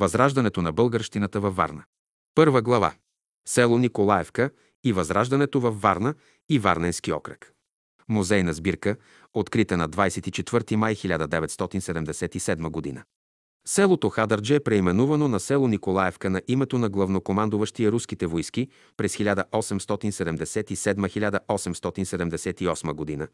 Възраждането на българщината във Варна. Първа глава. Село Николаевка и възраждането във Варна и Варненски окръг. Музейна сбирка, открита на 24 май 1977 година. Селото Хадърджа е преименувано на село Николаевка на името на главнокомандуващия руските войски през 1877-1878 година,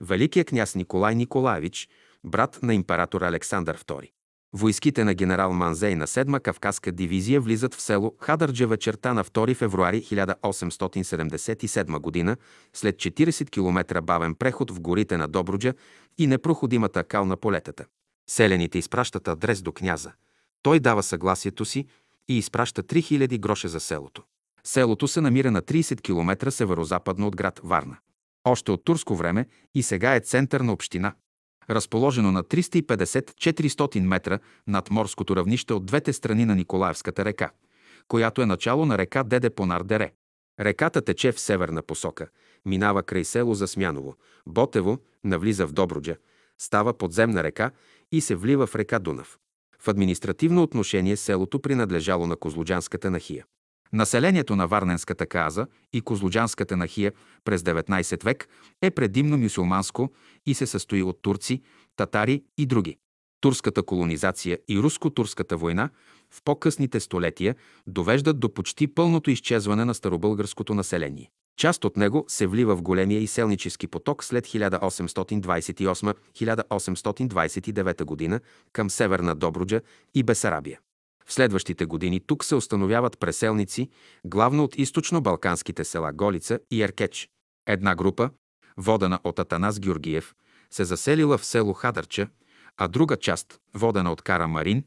Великия княз Николай Николаевич, брат на император Александър II. Войските на генерал Манзей на 7-ма Кавказска дивизия влизат в село Хадърджа вечерта на 2 февруари 1877 година след 40 км бавен преход в горите на Добруджа и непроходимата кал на полетата. Селените изпращат адрес до княза. Той дава съгласието си и изпраща 3000 гроша за селото. Селото се намира на 30 км северо-западно от град Варна. Още от турско време и сега е център на община. Разположено на 350-400 метра над морското равнище от двете страни на Николаевската река, която е начало на река Деде Понар Дере. Реката тече в северна посока, минава край село Засмяново, Ботево, навлиза в Добруджа, става подземна река и се влива в река Дунав. В административно отношение селото принадлежало на Козлуджанската нахия. Населението на Варненската каза и Козлуджанската нахия през 19 век е предимно мюсюлманско и се състои от турци, татари и други. Турската колонизация и руско-турската война в по-късните столетия довеждат до почти пълното изчезване на старобългарското население. Част от него се влива в големия изселнически поток след 1828-1829 г. към северна Добруджа и Бесарабия. В следващите години тук се установяват преселници, главно от източно-балканските села Голица и Еркеч. Една група, водена от Атанас Георгиев, се заселила в село Хадърча, а друга част, водена от Кара Марин,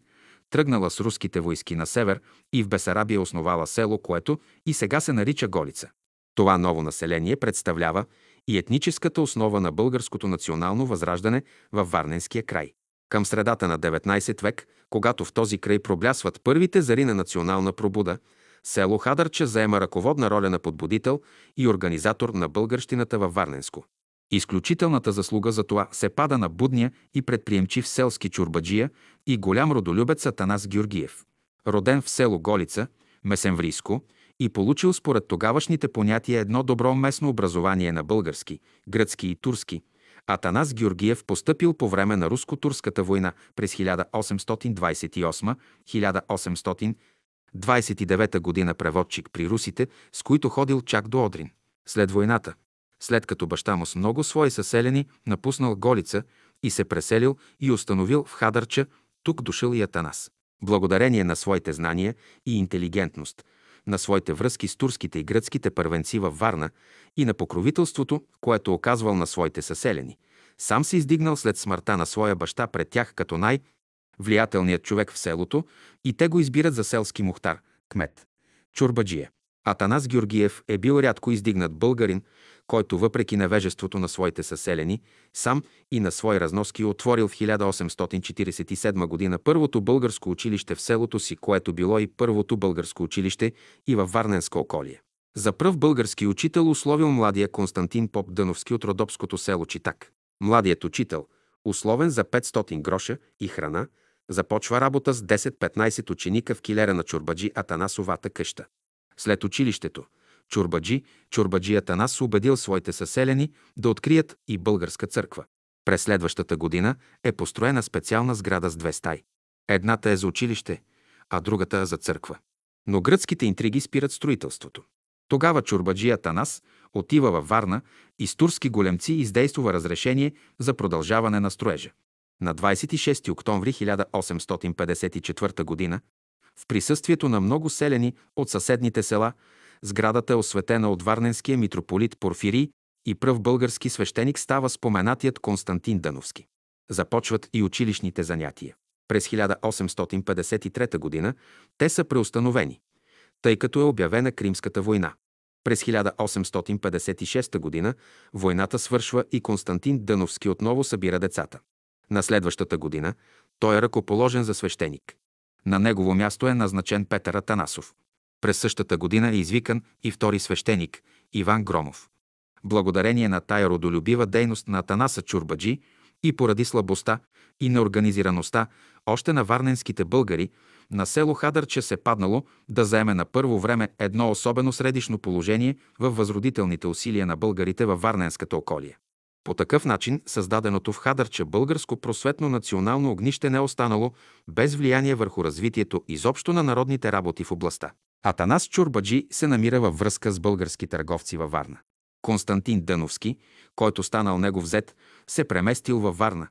тръгнала с руските войски на север и в Бесарабия основала село, което и сега се нарича Голица. Това ново население представлява и етническата основа на българското национално възраждане във Варненския край. Към средата на 19 век, когато в този край проблясват първите зари на национална пробуда, село Хадърча заема ръководна роля на подбудител и организатор на българщината във Варненско. Изключителната заслуга за това се пада на будния и предприемчив селски чурбаджия и голям родолюбец Атанас Георгиев. Роден в село Голица, Месенврийско, и получил според тогавашните понятия едно добро местно образование на български, гръцки и турски. Атанас Георгиев постъпил по време на руско-турската война през 1828-1829 година преводчик при русите, с които ходил чак до Одрин. След войната, след като баща му с много свои съселени напуснал Голица и се преселил и установил в Хадърча, тук дошъл и Атанас. Благодарение на своите знания и интелигентност – на своите връзки с турските и гръцките първенци във Варна и на покровителството, което оказвал на своите съселени. Сам се издигнал след смъртта на своя баща пред тях като най-влиятелният човек в селото и те го избират за селски мухтар, кмет, чурбаджия. Атанас Георгиев е бил рядко издигнат българин, който въпреки невежеството на своите съселени, сам и на свои разноски отворил в 1847 г. първото българско училище в селото си, което било и първото българско училище и във Варненско околие. За пръв български учител условил младия Константин Поп Дъновски от родопското село Читак. Младият учител, условен за 500 гроша и храна, започва работа с 10-15 ученика в килера на чурбаджи Атанасовата къща. След училището, Чурбаджи, чурбаджията нас убедил своите съселени да открият и българска църква. През следващата година е построена специална сграда с две стаи. Едната е за училище, а другата е за църква. Но гръцките интриги спират строителството. Тогава чурбаджията нас отива във Варна и с турски големци издействува разрешение за продължаване на строежа. На 26 октомври 1854 г. в присъствието на много селени от съседните села Сградата е осветена от варненския митрополит Порфирий и пръв български свещеник става споменатият Константин Дановски. Започват и училищните занятия. През 1853 г. те са преустановени, тъй като е обявена Кримската война. През 1856 г. войната свършва и Константин Дъновски отново събира децата. На следващата година той е ръкоположен за свещеник. На негово място е назначен Петър Атанасов. През същата година е извикан и втори свещеник Иван Громов. Благодарение на тая родолюбива дейност на Атанаса Чурбаджи и поради слабостта и неорганизираността, още на варненските българи, на село Хадърче се паднало да заеме на първо време едно особено средишно положение в възродителните усилия на българите във Варненската околия. По такъв начин създаденото в Хадърче българско просветно национално огнище не е останало без влияние върху развитието изобщо на народните работи в областта. Атанас Чурбаджи се намира във връзка с български търговци във Варна. Константин Дъновски, който станал негов зет, се преместил във Варна,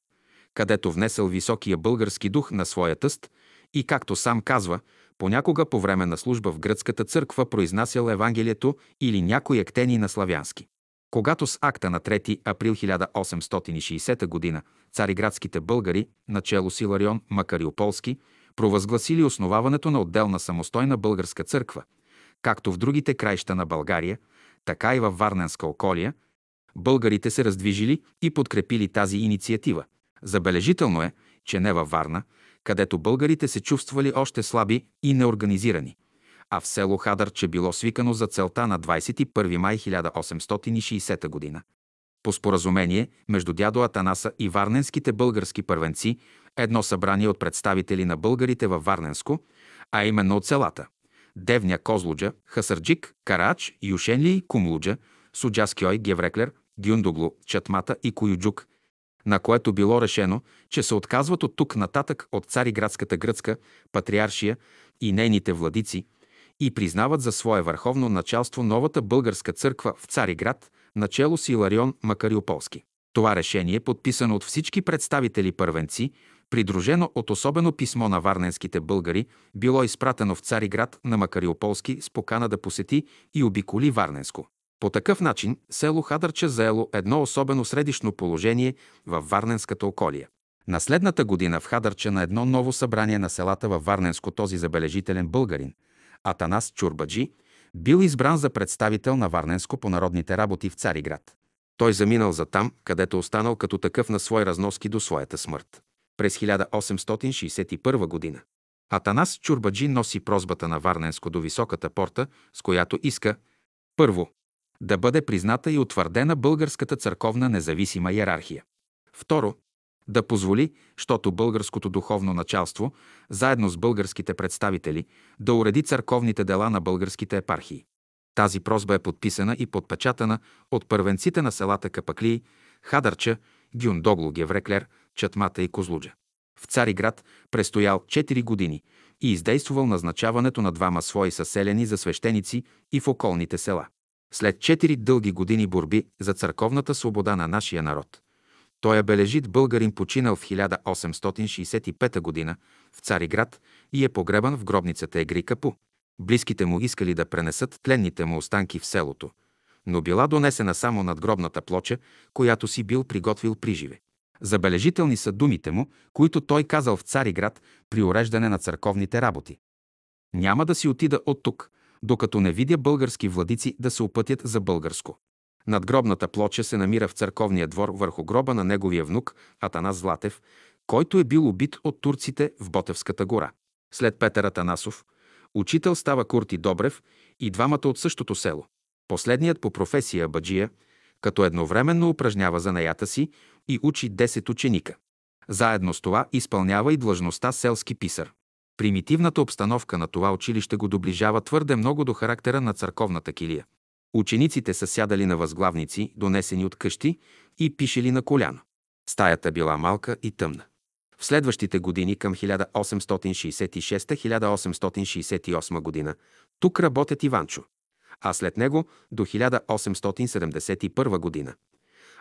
където внесъл високия български дух на своя тъст и, както сам казва, понякога по време на служба в гръцката църква произнасял Евангелието или някои ектени на славянски. Когато с акта на 3 април 1860 г. цариградските българи, начало с Иларион Макариополски, провъзгласили основаването на отделна самостойна българска църква, както в другите краища на България, така и във Варненска околия, българите се раздвижили и подкрепили тази инициатива. Забележително е, че не във Варна, където българите се чувствали още слаби и неорганизирани, а в село Хадърче било свикано за целта на 21 май 1860 г. По споразумение между дядо Атанаса и варненските български първенци, едно събрание от представители на българите във Варненско, а именно от селата Девня Козлуджа, Хасърджик, Карач, Юшенли, Кумлуджа, Суджаскьой, Гевреклер, Гюндоглу, Чатмата и Коюджук, на което било решено, че се отказват от тук нататък от цариградската гръцка патриаршия и нейните владици и признават за свое върховно началство новата българска църква в Цариград, начало с Иларион Макариополски. Това решение, подписано от всички представители първенци, придружено от особено писмо на варненските българи, било изпратено в Цариград на Макариополски с покана да посети и обиколи Варненско. По такъв начин село Хадърче заело едно особено средишно положение във Варненската околия. На следната година в Хадърче на едно ново събрание на селата във Варненско този забележителен българин, Атанас Чурбаджи, бил избран за представител на Варненско по народните работи в Цариград. Той заминал за там, където останал като такъв на свои разноски до своята смърт. През 1861 година Атанас Чурбаджи носи прозбата на Варненско до високата порта, с която иска първо да бъде призната и утвърдена българската църковна независима иерархия. Второ, да позволи, щото българското духовно началство, заедно с българските представители, да уреди църковните дела на българските епархии. Тази прозба е подписана и подпечатана от първенците на селата Капаклии, Хадърча, Гюндогло, Гевреклер, Чатмата и Козлуджа. В Цариград престоял 4 години и издействувал назначаването на двама свои съселени за свещеници и в околните села. След четири дълги години борби за църковната свобода на нашия народ, той е бележит българин починал в 1865 г. в Цариград и е погребан в гробницата Егри Капу. Близките му искали да пренесат тленните му останки в селото, но била донесена само над гробната плоча, която си бил приготвил приживе. Забележителни са думите му, които той казал в Цариград при уреждане на църковните работи. Няма да си отида от тук, докато не видя български владици да се опътят за българско. Надгробната плоча се намира в църковния двор върху гроба на неговия внук Атанас Златев, който е бил убит от турците в Ботевската гора. След Петър Атанасов, учител става Курти Добрев и двамата от същото село. Последният по професия Баджия, като едновременно упражнява занаята си и учи 10 ученика. Заедно с това изпълнява и длъжността селски писар. Примитивната обстановка на това училище го доближава твърде много до характера на църковната килия. Учениците са сядали на възглавници, донесени от къщи, и пишели на коляно. Стаята била малка и тъмна. В следващите години към 1866-1868 година тук работят Иванчо, а след него до 1871 година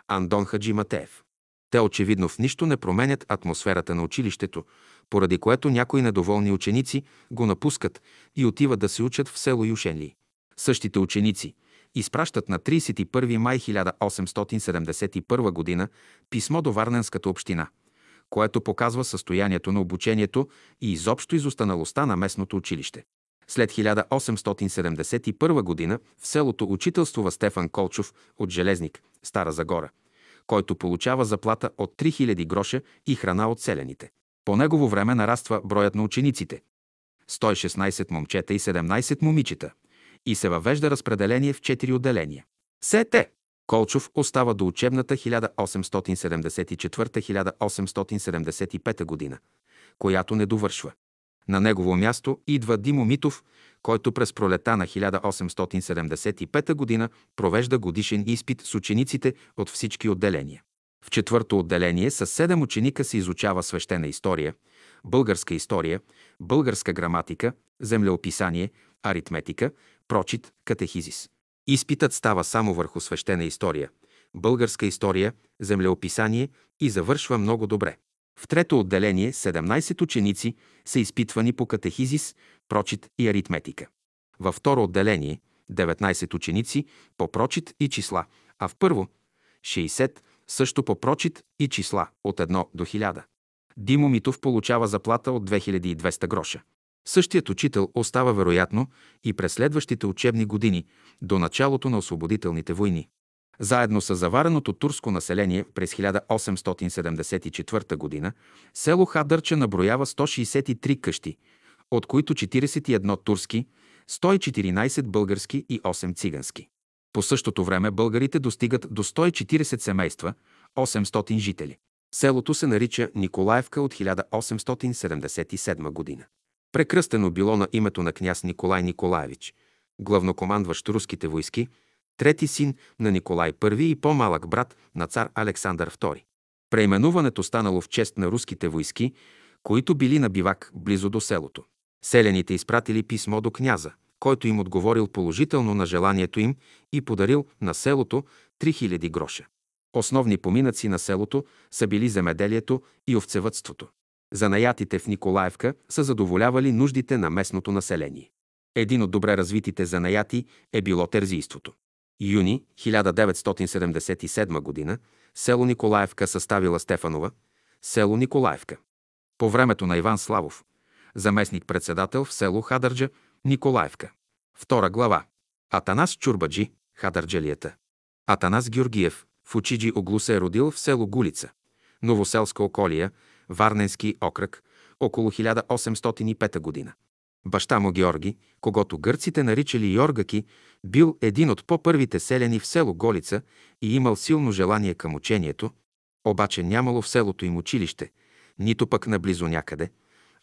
Андон Хаджи Матеев. Те очевидно в нищо не променят атмосферата на училището, поради което някои недоволни ученици го напускат и отиват да се учат в село Юшенли. Същите ученици изпращат на 31 май 1871 г. писмо до Варненската община, което показва състоянието на обучението и изобщо изостаналостта на местното училище. След 1871 г. в селото учителствува Стефан Колчов от Железник, Стара Загора, който получава заплата от 3000 гроша и храна от селените. По негово време нараства броят на учениците. 116 момчета и 17 момичета. И се въвежда разпределение в 4 отделения. Сете! Колчов остава до учебната 1874-1875 година, която не довършва. На негово място идва Димо Митов, който през пролета на 1875 г. провежда годишен изпит с учениците от всички отделения. В четвърто отделение с седем ученика се изучава свещена история, българска история, българска граматика, землеописание, аритметика, прочит, катехизис. Изпитът става само върху свещена история, българска история, землеописание и завършва много добре. В трето отделение 17 ученици са изпитвани по катехизис, прочит и аритметика. Във второ отделение 19 ученици по прочит и числа, а в първо 60 също по прочит и числа от 1 до 1000. Димо Митов получава заплата от 2200 гроша. Същият учител остава вероятно и през следващите учебни години до началото на освободителните войни. Заедно с завареното турско население през 1874 г. село Хадърча наброява 163 къщи, от които 41 турски, 114 български и 8 цигански. По същото време българите достигат до 140 семейства, 800 жители. Селото се нарича Николаевка от 1877 година. Прекръстено било на името на княз Николай Николаевич, главнокомандващ руските войски, трети син на Николай I и по-малък брат на цар Александър II. Преименуването станало в чест на руските войски, които били на бивак близо до селото. Селените изпратили писмо до княза, който им отговорил положително на желанието им и подарил на селото 3000 гроша. Основни поминъци на селото са били земеделието и овцевътството. Занаятите в Николаевка са задоволявали нуждите на местното население. Един от добре развитите занаяти е било терзийството. Юни 1977 г. село Николаевка съставила Стефанова, село Николаевка. По времето на Иван Славов, заместник-председател в село Хадърджа, Николаевка. Втора глава. Атанас Чурбаджи, Хадърджалията. Атанас Георгиев, в Учиджи Оглу се е родил в село Гулица, Новоселска околия, Варненски окръг, около 1805 година. Баща му Георги, когато гърците наричали Йоргаки, бил един от по-първите селени в село Голица и имал силно желание към учението, обаче нямало в селото им училище, нито пък наблизо някъде,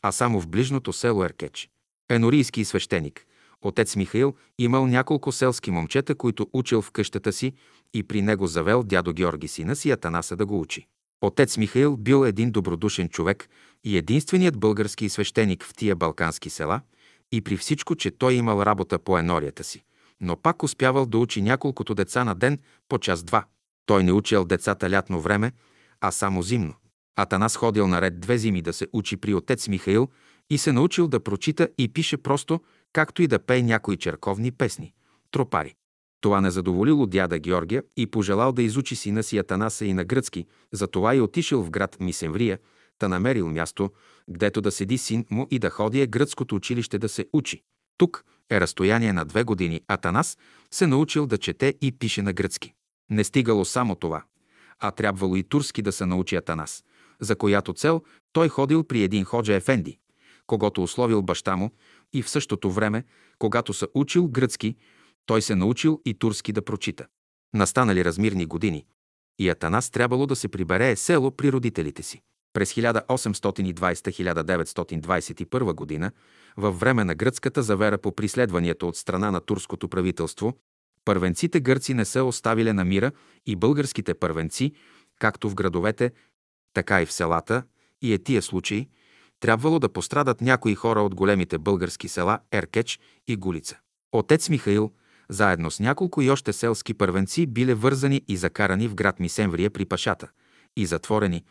а само в ближното село Еркеч. Енорийски свещеник, отец Михаил имал няколко селски момчета, които учил в къщата си и при него завел дядо Георги сина си Атанаса да го учи. Отец Михаил бил един добродушен човек и единственият български свещеник в тия балкански села и при всичко, че той имал работа по енорията си, но пак успявал да учи няколкото деца на ден по час-два. Той не учил децата лятно време, а само зимно. Атанас ходил наред две зими да се учи при отец Михаил и се научил да прочита и пише просто, както и да пее някои черковни песни, тропари. Това не задоволило дяда Георгия и пожелал да изучи сина си Атанаса и на гръцки, затова и отишъл в град Мисемврия, та намерил място, гдето да седи син му и да ходи е гръцкото училище да се учи. Тук е разстояние на две години. Атанас се научил да чете и пише на гръцки. Не стигало само това, а трябвало и турски да се научи Атанас, за която цел той ходил при един ходжа Ефенди, когато условил баща му и в същото време, когато са учил гръцки, той се научил и турски да прочита. Настанали размирни години и Атанас трябвало да се прибере село при родителите си. През 1820-1921 година, във време на гръцката завера по преследванията от страна на турското правителство, първенците гърци не се оставили на мира и българските първенци, както в градовете, така и в селата, и е тия случаи, трябвало да пострадат някои хора от големите български села Еркеч и Гулица. Отец Михаил – заедно с няколко и още селски първенци, биле вързани и закарани в град Мисемврия при Пашата и затворени,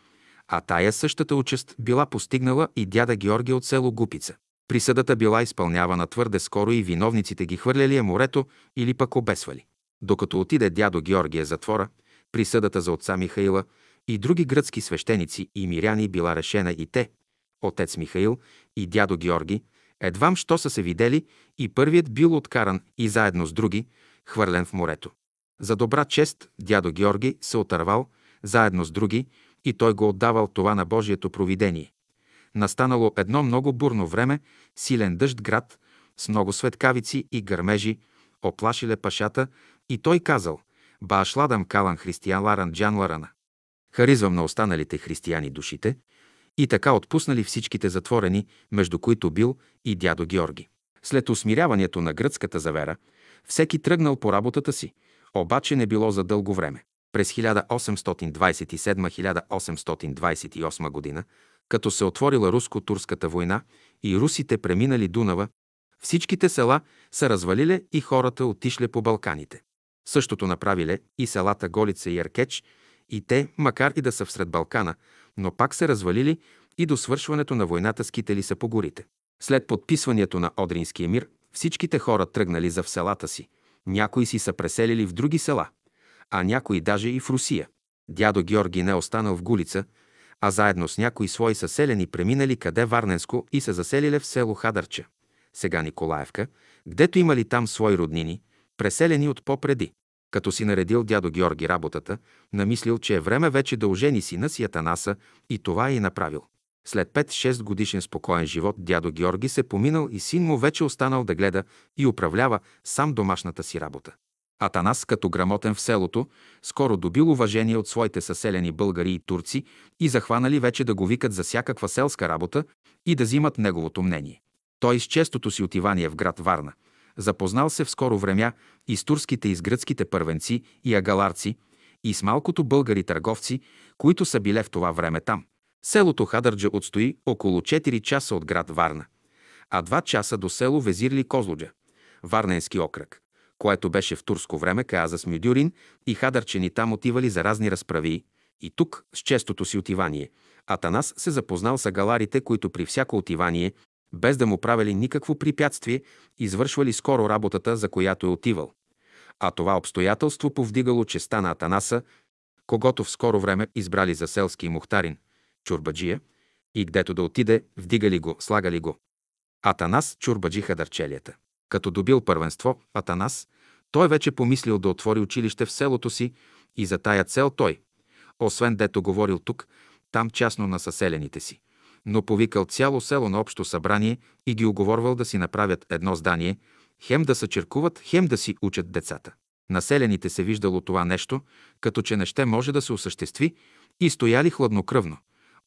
а тая същата участ била постигнала и дяда Георги от село Гупица. Присъдата била изпълнявана твърде скоро и виновниците ги хвърляли е морето или пък обесвали. Докато отиде дядо Георгия затвора, присъдата за отца Михаила и други гръцки свещеници и миряни била решена и те, отец Михаил и дядо Георги, Едвам, що са се видели, и първият бил откаран и заедно с други, хвърлен в морето. За добра чест дядо Георги се отървал, заедно с други, и той го отдавал това на Божието провидение. Настанало едно много бурно време, силен дъжд град, с много светкавици и гърмежи, оплашиле пашата, и той казал, Баашладам калан християн ларан джан ларана. Харизвам на останалите християни душите И така отпуснали всичките затворени, между които бил и дядо Георги. След усмиряването на гръцката завера, всеки тръгнал по работата си, обаче не било за дълго време. През 1827-1828 година, като се отворила руско-турската война и русите преминали Дунава, всичките села са развалиле и хората отишле по Балканите. Същото направиле и селата Голица и Аркеч, и те, макар и да са всред Балкана, но пак се развалили и до свършването на войната скитали са по горите. След подписването на Одринския мир, всичките хора тръгнали за в селата си. Някои си са преселили в други села, а някои даже и в Русия. Дядо Георги не е останал в Гулица, а заедно с някои свои съселени преминали къде Варненско и се заселили в село Хадърча, сега Николаевка, гдето имали там свои роднини, преселени от по-преди. Като си наредил дядо Георги работата, намислил, че е време вече да ожени сина си Атанаса и това е и направил. След 5-6 годишен спокоен живот дядо Георги се поминал и син му вече останал да гледа и управлява сам домашната си работа. Атанас, като грамотен в селото, скоро добил уважение от своите съселени българи и турци и захванали вече да го викат за всякаква селска работа и да взимат неговото мнение. Той с честото си отивание в град Варна – Запознал се в скоро время и с турските и с гръцките първенци и агаларци, и с малкото българи търговци, които са биле в това време там. Селото Хадърджа отстои около 4 часа от град Варна, а 2 часа до село Везирли Козлуджа, Варненски окръг, което беше в турско време каза с Мюдюрин и хадърчени там отивали за разни разправи. И тук, с честото си отивание, Атанас се запознал с агаларите, които при всяко отивание без да му правили никакво препятствие, извършвали скоро работата, за която е отивал. А това обстоятелство повдигало честа на Атанаса, когато в скоро време избрали за селски мухтарин, чурбаджия, и гдето да отиде, вдигали го, слагали го. Атанас чурбаджи хадърчелията. Като добил първенство, Атанас, той вече помислил да отвори училище в селото си и за тая цел той, освен дето говорил тук, там частно на съселените си но повикал цяло село на общо събрание и ги оговорвал да си направят едно здание, хем да се черкуват, хем да си учат децата. Населените се виждало това нещо, като че не ще може да се осъществи и стояли хладнокръвно.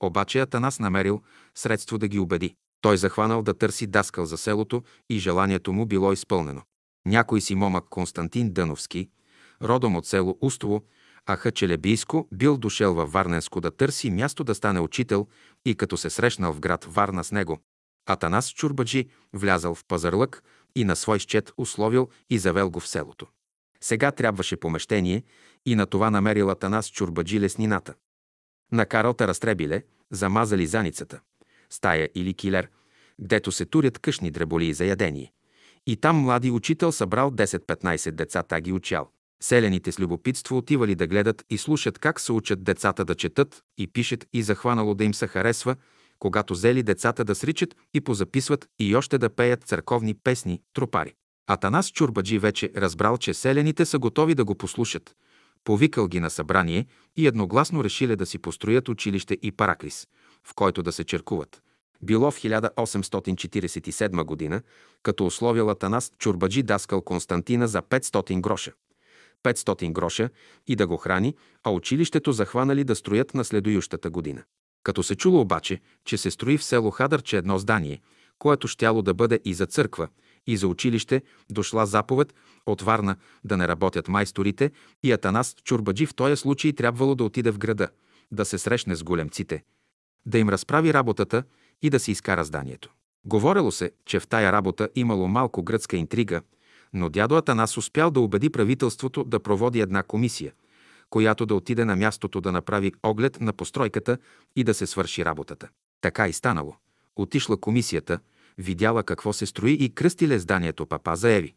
Обаче Атанас намерил средство да ги убеди. Той захванал да търси даскал за селото и желанието му било изпълнено. Някой си момък Константин Дъновски, родом от село Устово, а Хачелебийско бил дошел във Варненско да търси място да стане учител и като се срещнал в град Варна с него, Атанас Чурбаджи влязал в пазарлък и на свой щет условил и завел го в селото. Сега трябваше помещение и на това намерил Атанас Чурбаджи леснината. Накарал разтребиле, замазали заницата, стая или килер, гдето се турят къшни дреболи за ядение. И там млади учител събрал 10-15 деца, та ги учал. Селените с любопитство отивали да гледат и слушат как се учат децата да четат и пишат и захванало да им се харесва, когато зели децата да сричат и позаписват и още да пеят църковни песни, тропари. Атанас Чурбаджи вече разбрал, че селените са готови да го послушат. Повикал ги на събрание и едногласно решили да си построят училище и параклис, в който да се черкуват. Било в 1847 година, като условил Атанас Чурбаджи даскал Константина за 500 гроша. 500 гроша и да го храни, а училището захванали да строят на следующата година. Като се чуло обаче, че се строи в село Хадърче едно здание, което щяло да бъде и за църква, и за училище, дошла заповед от Варна да не работят майсторите и Атанас Чурбаджи в този случай трябвало да отиде в града, да се срещне с големците, да им разправи работата и да си изкара зданието. Говорело се, че в тая работа имало малко гръцка интрига – но дядо Атанас успял да убеди правителството да проводи една комисия, която да отиде на мястото да направи оглед на постройката и да се свърши работата. Така и станало. Отишла комисията, видяла какво се строи и кръстиле зданието папа заяви.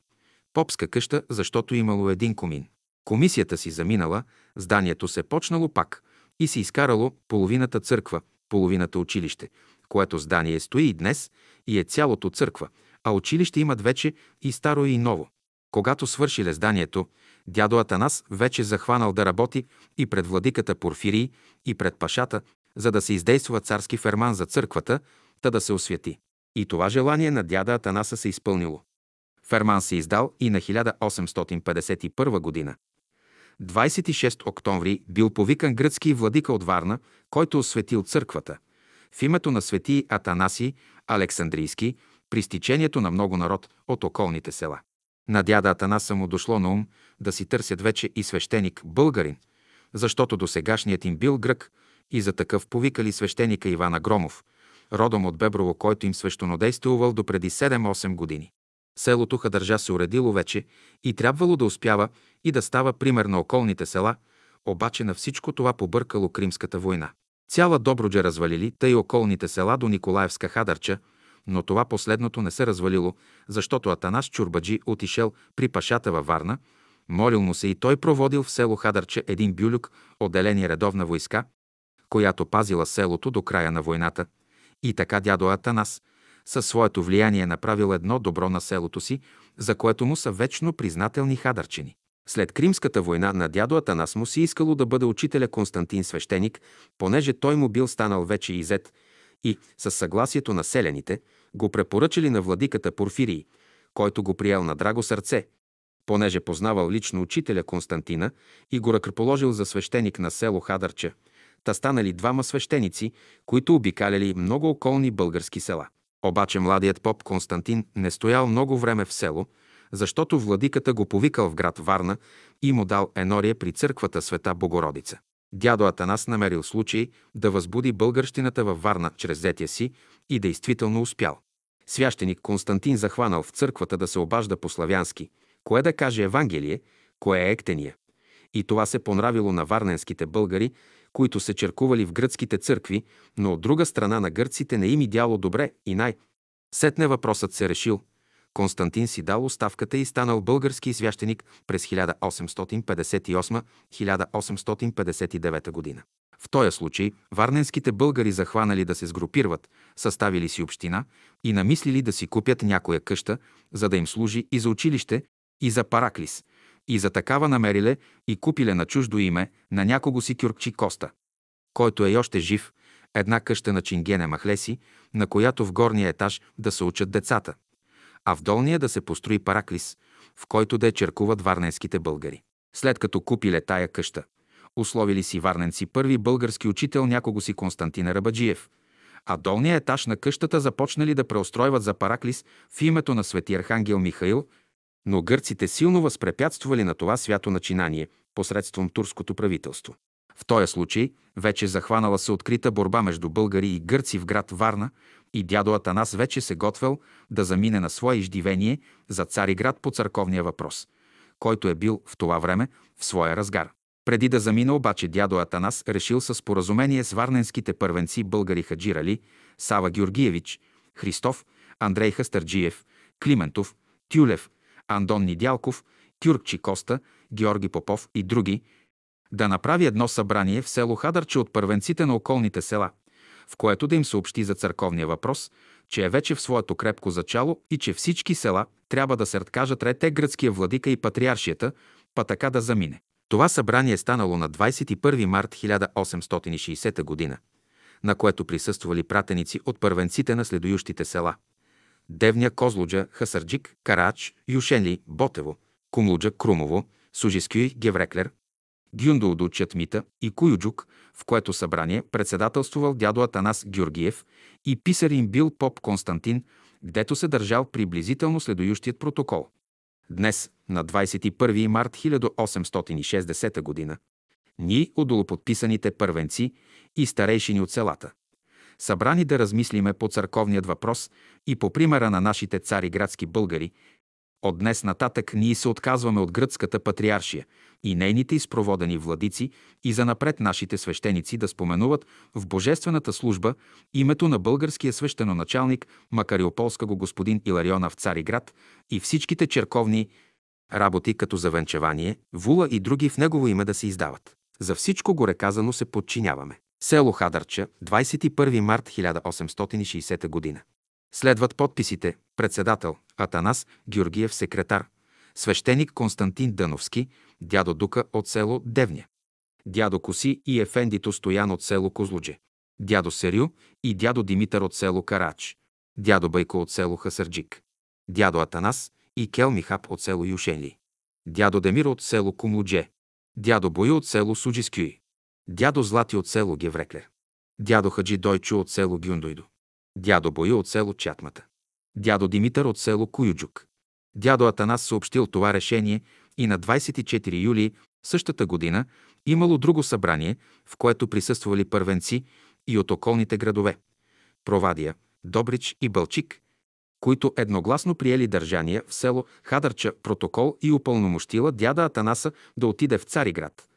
Попска къща, защото имало един комин. Комисията си заминала, зданието се почнало пак и си изкарало половината църква, половината училище, което здание стои и днес и е цялото църква, а училище имат вече и старо и ново. Когато свърши лезданието, дядо Атанас вече захванал да работи и пред владиката Порфирий, и пред пашата, за да се издейства царски ферман за църквата, та да се освети. И това желание на дяда Атанаса се изпълнило. Ферман се издал и на 1851 година. 26 октомври бил повикан гръцки владика от Варна, който осветил църквата, в името на свети Атанасий Александрийски при стичението на много народ от околните села. На дяда Атанаса му дошло на ум да си търсят вече и свещеник българин, защото досегашният им бил грък и за такъв повикали свещеника Ивана Громов, родом от Беброво, който им свещенодействувал до преди 7-8 години. Селото Хадържа се уредило вече и трябвало да успява и да става пример на околните села, обаче на всичко това побъркало Кримската война. Цяла Добруджа развалили, тъй околните села до Николаевска Хадърча, но това последното не се развалило, защото Атанас Чурбаджи отишел при пашата във Варна, молил му се и той проводил в село Хадърче един бюлюк, отделение редовна войска, която пазила селото до края на войната. И така дядо Атанас със своето влияние направил едно добро на селото си, за което му са вечно признателни хадърчени. След Кримската война на дядо Атанас му си искало да бъде учителя Константин свещеник, понеже той му бил станал вече изет и, с съгласието на селените, го препоръчали на владиката Порфирий, който го приел на драго сърце, понеже познавал лично учителя Константина и го ръкоположил за свещеник на село Хадърча, та станали двама свещеници, които обикаляли много околни български села. Обаче младият поп Константин не стоял много време в село, защото владиката го повикал в град Варна и му дал енория при църквата Света Богородица. Дядо Атанас намерил случай да възбуди българщината във Варна чрез зетя си и действително успял. Священик Константин захванал в църквата да се обажда по-славянски, кое да каже Евангелие, кое е ектения. И това се понравило на варненските българи, които се черкували в гръцките църкви, но от друга страна на гърците не им идяло добре и най- Сетне въпросът се решил. Константин си дал оставката и станал български священик през 1858-1859 година. В този случай варненските българи захванали да се сгрупират, съставили си община и намислили да си купят някоя къща, за да им служи и за училище, и за параклис, и за такава намериле и купиле на чуждо име на някого си Кюркчи Коста, който е още жив, една къща на Чингене Махлеси, на която в горния етаж да се учат децата, а в долния да се построи параклис, в който да е черкуват варненските българи. След като купиле тая къща, условили си варненци първи български учител някого си Константина Рабаджиев, а долния етаж на къщата започнали да преустройват за параклис в името на свети архангел Михаил, но гърците силно възпрепятствали на това свято начинание посредством турското правителство. В този случай вече захванала се открита борба между българи и гърци в град Варна и дядо Атанас вече се готвел да замине на свое издивение за Цариград по църковния въпрос, който е бил в това време в своя разгар. Преди да замина обаче дядо Атанас решил със споразумение с варненските първенци българи Хаджирали, Сава Георгиевич, Христов, Андрей Хастърджиев, Климентов, Тюлев, Андон Нидялков, Кюркчи Коста, Георги Попов и други, да направи едно събрание в село Хадърче от първенците на околните села, в което да им съобщи за църковния въпрос, че е вече в своето крепко зачало и че всички села трябва да се откажат рете гръцкия владика и патриаршията, па така да замине. Това събрание е станало на 21 март 1860 г., на което присъствали пратеници от първенците на следующите села. Девня, Козлуджа, Хасарджик, Карач, Юшенли, Ботево, Кумлуджа, Крумово, Сужискюй, Гевреклер, Гюндолдо Чатмита и Куюджук, в което събрание председателствувал дядо Атанас Георгиев и писар им бил поп Константин, гдето се държал приблизително следующият протокол. Днес, на 21 март 1860 г., ние, удолоподписаните първенци и старейшини от селата, събрани да размислиме по църковният въпрос и по примера на нашите цари градски българи, от днес нататък ние се отказваме от гръцката патриаршия и нейните изпроводени владици и занапред нашите свещеници да споменуват в божествената служба името на българския свещеноначалник Макариополска го господин Илариона в Цариград и всичките черковни работи като завенчевание, вула и други в негово име да се издават. За всичко горе казано се подчиняваме. Село Хадърча, 21 март 1860 година. Следват подписите. Председател Атанас Георгиев секретар, свещеник Константин Дъновски, дядо Дука от село Девня, дядо Коси и Ефендито Стоян от село Козлудже, дядо Серю и дядо Димитър от село Карач, дядо Байко от село Хасърджик, дядо Атанас и Кел Михап от село Юшенли, дядо Демир от село Кумлудже, дядо Бою от село Суджискюи, дядо Злати от село Гевреклер, Дядо Хаджи Дойчо от село Гюндойдо. Дядо Боя от село Чатмата. Дядо Димитър от село Куюджук. Дядо Атанас съобщил това решение и на 24 юли същата година имало друго събрание, в което присъствали първенци и от околните градове – Провадия, Добрич и Бълчик, които едногласно приели държания в село Хадърча протокол и упълномощила дяда Атанаса да отиде в Цариград,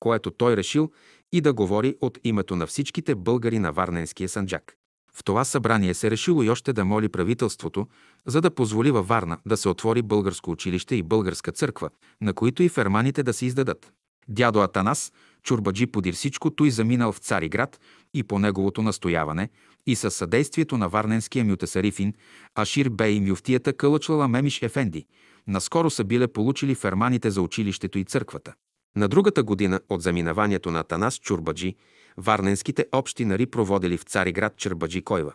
което той решил и да говори от името на всичките българи на Варненския санджак. В това събрание се решило и още да моли правителството, за да позволи във Варна да се отвори българско училище и българска църква, на които и ферманите да се издадат. Дядо Атанас, чурбаджи подир всичко, той заминал в Цариград и по неговото настояване и със съдействието на варненския мютесарифин Ашир Бей и мюфтията Кълъчлала Мемиш Ефенди, наскоро са биле получили ферманите за училището и църквата. На другата година от заминаването на Атанас Чурбаджи, варненските общинари проводили в Цариград Чербаджи Койва.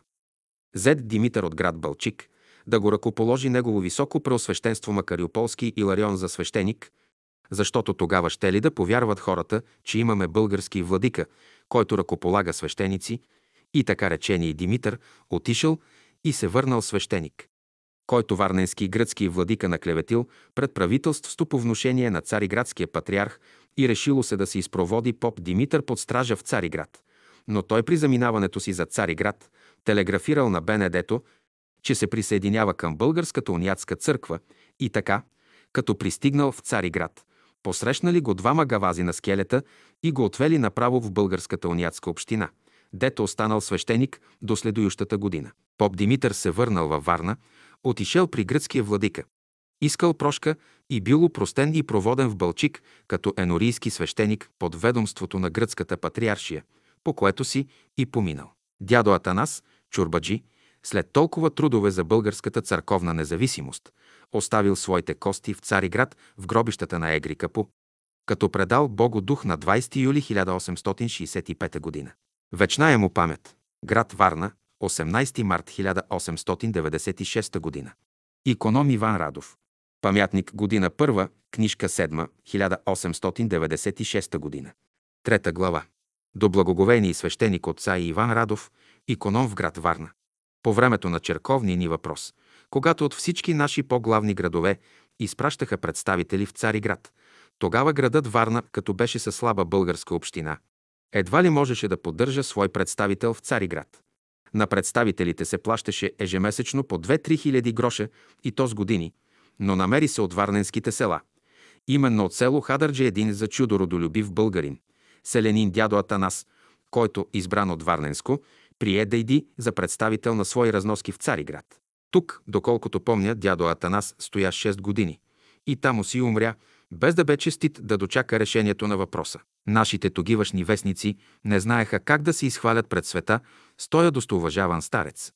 Зед Димитър от град Балчик, да го ръкоположи негово високо преосвещенство Макариополски Иларион за свещеник, защото тогава ще ли да повярват хората, че имаме български владика, който ръкополага свещеници, и така речени Димитър отишъл и се върнал свещеник, който варненски гръцки владика наклеветил пред правителството по внушение на цариградския патриарх и решило се да се изпроводи поп Димитър под стража в Цариград. Но той при заминаването си за Цариград телеграфирал на Бенедето, че се присъединява към Българската униатска църква и така, като пристигнал в Цариград, посрещнали го двама гавази на скелета и го отвели направо в Българската униатска община, дето останал свещеник до следующата година. Поп Димитър се върнал във Варна, отишел при гръцкия владика. Искал прошка и бил упростен и проводен в Бълчик като енорийски свещеник под ведомството на гръцката патриаршия, по което си и поминал. Дядо Атанас, чурбаджи, след толкова трудове за българската църковна независимост, оставил своите кости в Цариград в гробищата на Егри Капу, като предал Богу дух на 20 юли 1865 г. Вечна е му памет. Град Варна, 18 март 1896 г. Иконом Иван Радов. Памятник година първа, книжка 7, 1896 г. Трета глава. До благоговени свещеник отца и Иван Радов, иконом в град Варна. По времето на черковния ни въпрос, когато от всички наши по-главни градове изпращаха представители в Цариград, тогава градът Варна, като беше със слаба българска община, едва ли можеше да поддържа свой представител в Цариград. На представителите се плащаше ежемесечно по 2-3 хиляди гроша и то с години, но намери се от варненските села. Именно от село Хадърджи един за чудо родолюбив българин, селенин дядо Атанас, който, избран от Варненско, прие да иди за представител на свои разноски в Цариград. Тук, доколкото помня, дядо Атанас стоя 6 години и там си умря, без да бе честит да дочака решението на въпроса. Нашите тогивашни вестници не знаеха как да се изхвалят пред света с този достоуважаван старец.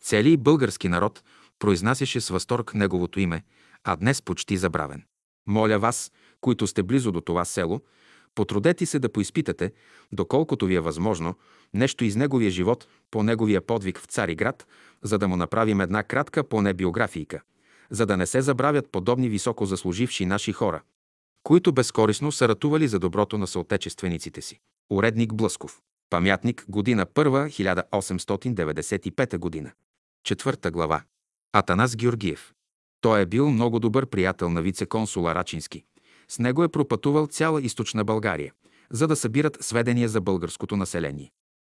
Целият български народ произнасяше с възторг неговото име, а днес почти забравен. Моля вас, които сте близо до това село, потрудете се да поизпитате, доколкото ви е възможно, нещо из неговия живот по неговия подвиг в Цариград, за да му направим една кратка поне биографийка, за да не се забравят подобни високо заслуживши наши хора, които безкорисно са ратували за доброто на съотечествениците си. Уредник Блъсков. Памятник, година първа, 1895 година. Четвърта глава. Атанас Георгиев. Той е бил много добър приятел на вице-консула Рачински. С него е пропътувал цяла източна България, за да събират сведения за българското население.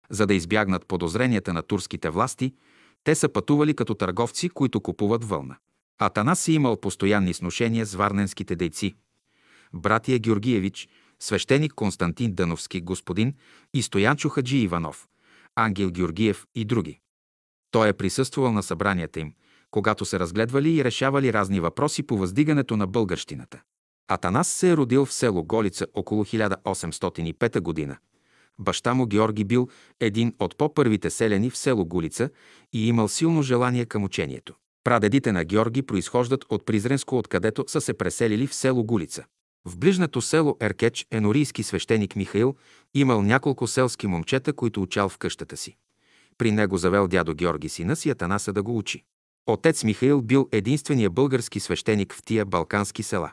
За да избягнат подозренията на турските власти, те са пътували като търговци, които купуват вълна. Атанас си имал постоянни сношения с варненските дейци. Братия Георгиевич, свещеник Константин Дановски, господин и Стоянчо Хаджи Иванов, Ангел Георгиев и други. Той е присъствал на събранията им, когато се разгледвали и решавали разни въпроси по въздигането на българщината. Атанас се е родил в село Голица около 1805 година. Баща му Георги бил един от по-първите селени в село Голица и имал силно желание към учението. Прадедите на Георги произхождат от Призренско, откъдето са се преселили в село Гулица. В ближното село Еркеч енорийски свещеник Михаил имал няколко селски момчета, които учал в къщата си. При него завел дядо Георги сина си Атанаса да го учи. Отец Михаил бил единствения български свещеник в тия балкански села.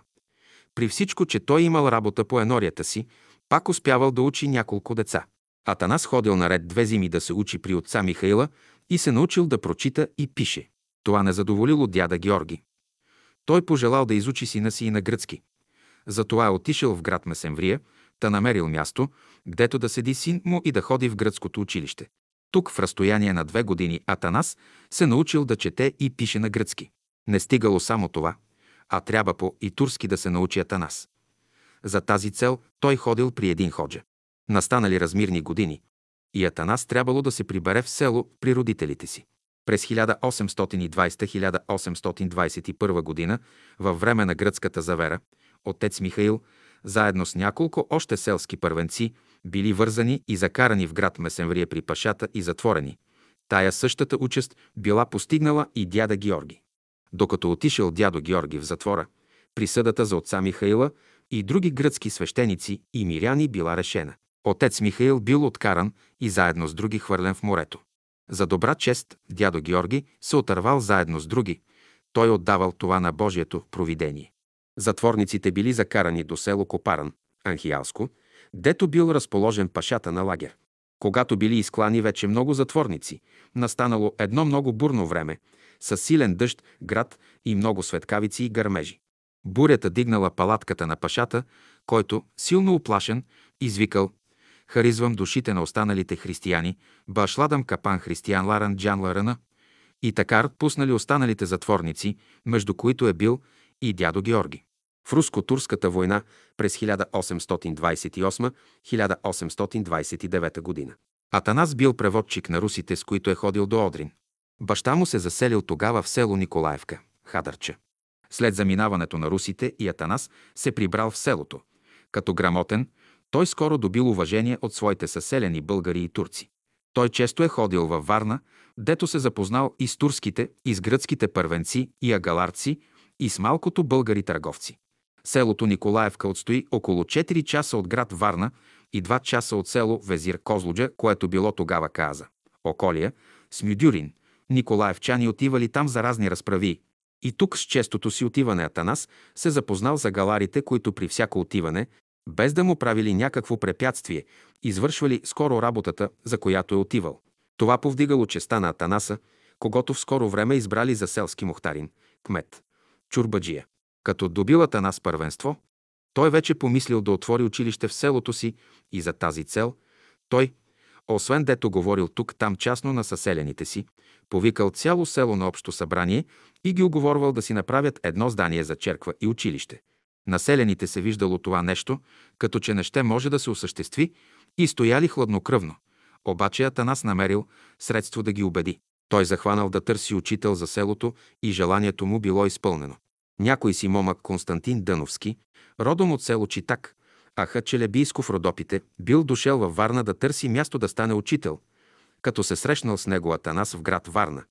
При всичко, че той имал работа по енорията си, пак успявал да учи няколко деца. Атанас ходил наред две зими да се учи при отца Михаила и се научил да прочита и пише. Това не задоволило дяда Георги. Той пожелал да изучи сина си и на гръцки. Затова е отишъл в град Месемврия, та намерил място, гдето да седи син му и да ходи в гръцкото училище. Тук, в разстояние на две години, Атанас се научил да чете и пише на гръцки. Не стигало само това, а трябва по и турски да се научи Атанас. За тази цел той ходил при един ходжа. Настанали размирни години и Атанас трябвало да се прибере в село при родителите си. През 1820-1821 година, във време на гръцката завера, отец Михаил, заедно с няколко още селски първенци, били вързани и закарани в град Месенврия при пашата и затворени. Тая същата участ била постигнала и дяда Георги. Докато отишъл дядо Георги в затвора, присъдата за отца Михаила и други гръцки свещеници и миряни била решена. Отец Михаил бил откаран и заедно с други хвърлен в морето. За добра чест дядо Георги се отървал заедно с други. Той отдавал това на Божието провидение. Затворниците били закарани до село Копаран, Анхиалско, дето бил разположен пашата на лагер. Когато били изклани вече много затворници, настанало едно много бурно време, с силен дъжд, град и много светкавици и гърмежи. Бурята дигнала палатката на пашата, който, силно оплашен, извикал «Харизвам душите на останалите християни, башладам капан християн Ларан Джан Ларана» и така пуснали останалите затворници, между които е бил и дядо Георги. В руско-турската война през 1828-1829 година. Атанас бил преводчик на русите, с които е ходил до Одрин. Баща му се заселил тогава в село Николаевка, Хадърча. След заминаването на русите и Атанас се прибрал в селото. Като грамотен, той скоро добил уважение от своите съселени българи и турци. Той често е ходил във Варна, дето се запознал и с турските, и с гръцките първенци, и агаларци, и с малкото българи търговци. Селото Николаевка отстои около 4 часа от град Варна и 2 часа от село Везир Козлуджа, което било тогава каза. Околия, Смюдюрин, Николаевчани отивали там за разни разправи. И тук с честото си отиване Атанас се запознал за галарите, които при всяко отиване, без да му правили някакво препятствие, извършвали скоро работата, за която е отивал. Това повдигало честа на Атанаса, когато в скоро време избрали за селски мухтарин, кмет, чурбаджия. Като добил Атанас първенство, той вече помислил да отвори училище в селото си и за тази цел той, освен дето говорил тук-там частно на съселените си, повикал цяло село на общо събрание и ги оговорвал да си направят едно здание за черква и училище. Населените се виждало това нещо, като че не ще може да се осъществи и стояли хладнокръвно. Обаче Атанас намерил средство да ги убеди. Той захванал да търси учител за селото и желанието му било изпълнено. Някой си момък Константин Дъновски, родом от село Читак, Аха Челебийско в Родопите, бил дошел във Варна да търси място да стане учител, като се срещнал с него Атанас в град Варна,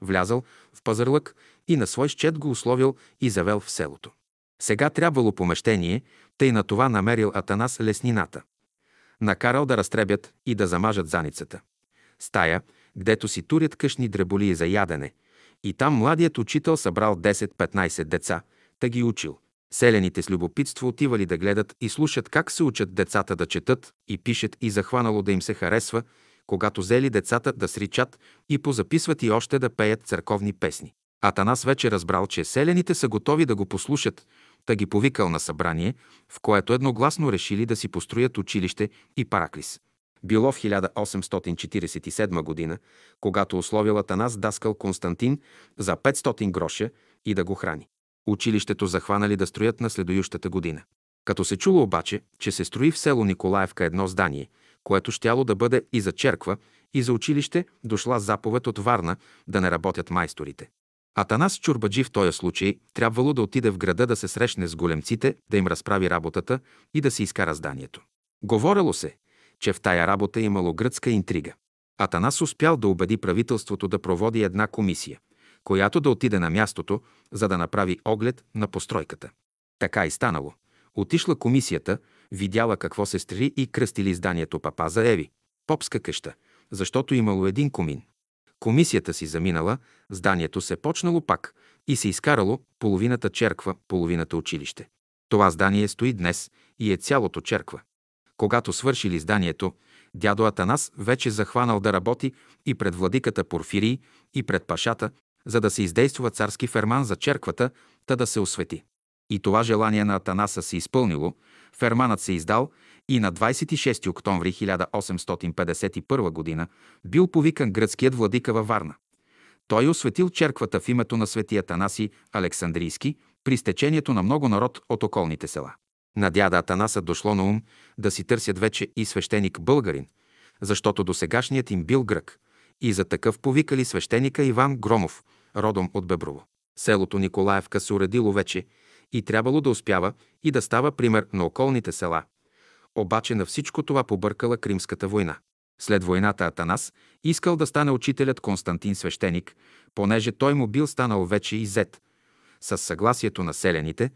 влязал в пазарлък и на свой щет го условил и завел в селото. Сега трябвало помещение, тъй на това намерил Атанас леснината. Накарал да разтребят и да замажат заницата. Стая, гдето си турят къшни дреболии за ядене, и там младият учител събрал 10-15 деца, та ги учил – Селените с любопитство отивали да гледат и слушат как се учат децата да четат и пишат и захванало да им се харесва, когато взели децата да сричат и позаписват и още да пеят църковни песни. Атанас вече разбрал, че селените са готови да го послушат, та ги повикал на събрание, в което едногласно решили да си построят училище и параклис. Било в 1847 година, когато условил Атанас даскал Константин за 500 гроша и да го храни. Училището захванали да строят на следующата година. Като се чуло обаче, че се строи в село Николаевка едно здание, което щяло да бъде и за черква, и за училище, дошла заповед от Варна да не работят майсторите. Атанас Чурбаджи в този случай трябвало да отиде в града да се срещне с големците, да им разправи работата и да си изкара зданието. Говорело се, че в тая работа имало гръцка интрига. Атанас успял да убеди правителството да проводи една комисия която да отиде на мястото, за да направи оглед на постройката. Така и станало. Отишла комисията, видяла какво се стри и кръстили зданието папа за Еви, попска къща, защото имало един комин. Комисията си заминала, зданието се почнало пак и се изкарало половината черква, половината училище. Това здание стои днес и е цялото черква. Когато свършили зданието, Дядо Атанас вече захванал да работи и пред владиката Порфирий, и пред пашата, за да се издейства царски ферман за черквата, та да се освети. И това желание на Атанаса се изпълнило, ферманът се издал и на 26 октомври 1851 г. бил повикан гръцкият владика във Варна. Той осветил черквата в името на свети Атанаси Александрийски при стечението на много народ от околните села. На дяда Атанаса дошло на ум да си търсят вече и свещеник българин, защото досегашният им бил грък, и за такъв повикали свещеника Иван Громов, родом от Беброво. Селото Николаевка се уредило вече и трябвало да успява и да става пример на околните села. Обаче на всичко това побъркала Кримската война. След войната Атанас искал да стане учителят Константин свещеник, понеже той му бил станал вече и зет. С съгласието на селените,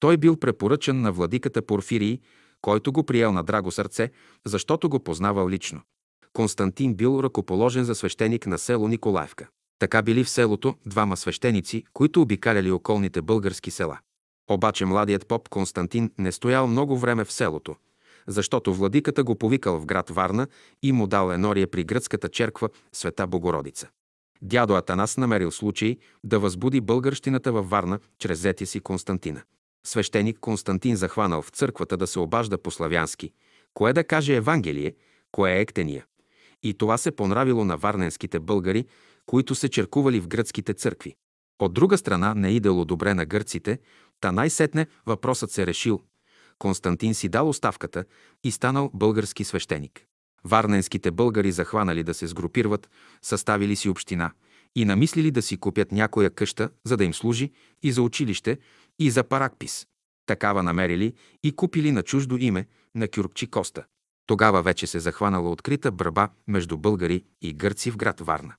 той бил препоръчан на владиката Порфирий, който го приел на драго сърце, защото го познавал лично. Константин бил ръкоположен за свещеник на село Николаевка. Така били в селото двама свещеници, които обикаляли околните български села. Обаче младият поп Константин не стоял много време в селото, защото владиката го повикал в град Варна и му дал енорие при гръцката черква Света Богородица. Дядо Атанас намерил случай да възбуди българщината във Варна чрез зетя си Константина. Свещеник Константин захванал в църквата да се обажда по-славянски, кое да каже Евангелие, кое е ектения. И това се понравило на варненските българи, които се черкували в гръцките църкви. От друга страна не идело добре на гърците, та най-сетне въпросът се решил. Константин си дал оставката и станал български свещеник. Варненските българи захванали да се сгрупират, съставили си община и намислили да си купят някоя къща, за да им служи и за училище, и за паракпис. Такава намерили и купили на чуждо име на Кюркчи Коста. Тогава вече се захванала открита бръба между българи и гърци в град Варна.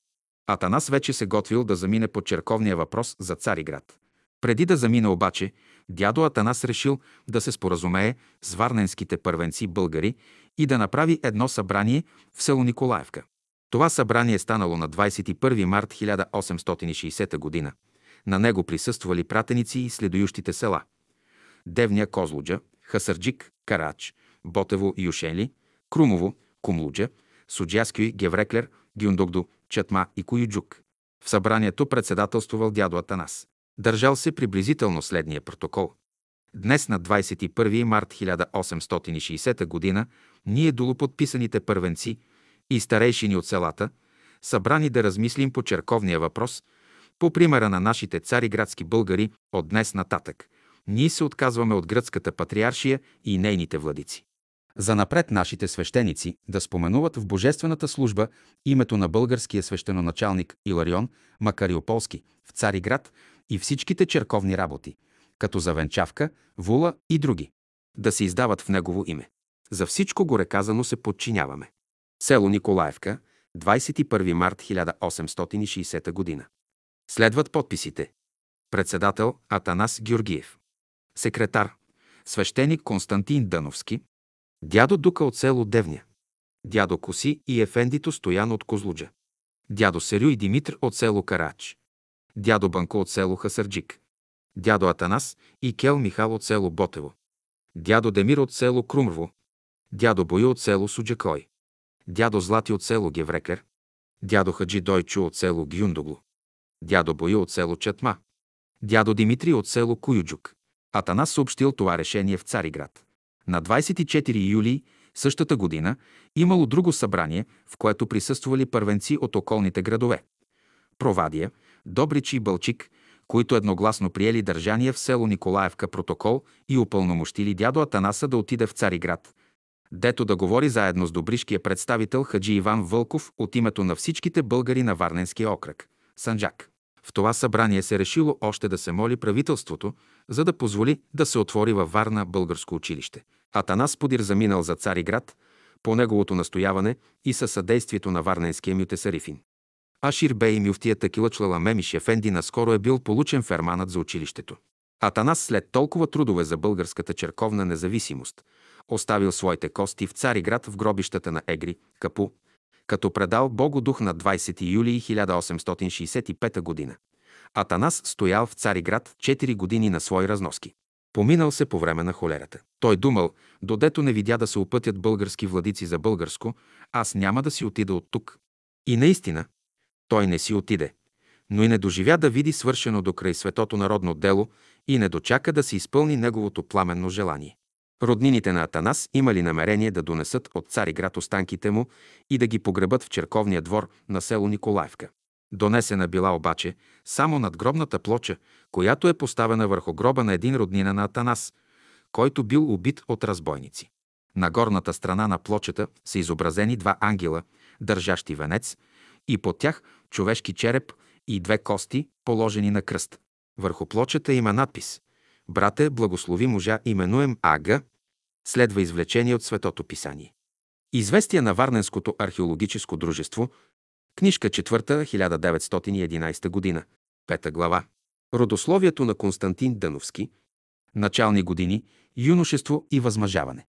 Атанас вече се готвил да замине по черковния въпрос за Цариград. Преди да замине обаче, дядо Атанас решил да се споразумее с варненските първенци българи и да направи едно събрание в село Николаевка. Това събрание станало на 21 март 1860 г. На него присъствали пратеници и следующите села. Девня Козлуджа, Хасърджик, Карач, Ботево и Юшели, Крумово, Кумлуджа, Суджаскюй, Гевреклер, Гюндогдо, Чатма и Коюджук. В събранието председателствувал дядо Атанас. Държал се приблизително следния протокол. Днес на 21 март 1860 г. ние долуподписаните първенци и старейшини от селата, събрани да размислим по черковния въпрос, по примера на нашите цариградски българи от днес нататък, ние се отказваме от гръцката патриаршия и нейните владици. За напред нашите свещеници да споменуват в божествената служба името на българския свещеноначалник Иларион Макариополски в Цариград и всичките черковни работи, като завенчавка, вула и други, да се издават в негово име. За всичко горе казано се подчиняваме. Село Николаевка, 21 март 1860 г. Следват подписите. Председател Атанас Георгиев. Секретар свещеник Константин Дъновски, Дядо Дука от село Девня. Дядо Коси и Ефендито Стоян от Козлуджа. Дядо Серю и Димитър от село Карач. Дядо Банко от село Хасърджик. Дядо Атанас и Кел Михал от село Ботево. Дядо Демир от село Крумрово. Дядо Бою от село Суджакой. Дядо Злати от село Геврекер. Дядо Хаджи Дойчо от село Гюндогло. Дядо Бою от село Чатма. Дядо Димитри от село Куюджук. Атанас съобщил това решение в Цариград. На 24 юли същата година имало друго събрание, в което присъствали първенци от околните градове. Провадия, Добрич и Бълчик, които едногласно приели държания в село Николаевка протокол и упълномощили дядо Атанаса да отиде в Цариград, дето да говори заедно с добришкия представител Хаджи Иван Вълков от името на всичките българи на Варненския окръг – Санджак. В това събрание се решило още да се моли правителството, за да позволи да се отвори във Варна българско училище. Атанас Подир заминал за Цариград по неговото настояване и със съдействието на варненския мютесарифин. Ашир Бей мюфтията Килъчлала Мемиш Ефенди наскоро е бил получен ферманът за училището. Атанас след толкова трудове за българската черковна независимост оставил своите кости в Цариград в гробищата на Егри, Капу, като предал Богу дух на 20 юли 1865 г. Атанас стоял в Цариград 4 години на свои разноски. Поминал се по време на холерата. Той думал, додето не видя да се опътят български владици за българско, аз няма да си отида от тук. И наистина, той не си отиде, но и не доживя да види свършено до край светото народно дело и не дочака да се изпълни неговото пламенно желание. Роднините на Атанас имали намерение да донесат от Цариград останките му и да ги погребат в черковния двор на село Николаевка. Донесена била обаче само над гробната плоча, която е поставена върху гроба на един роднина на Атанас, който бил убит от разбойници. На горната страна на плочата са изобразени два ангела, държащи венец, и под тях човешки череп и две кости, положени на кръст. Върху плочата има надпис «Брате, благослови мужа, именуем Ага», следва извлечение от Светото Писание. Известия на Варненското археологическо дружество, книжка 4, 1911 година, пета глава. Родословието на Константин Дъновски, начални години, юношество и възмъжаване.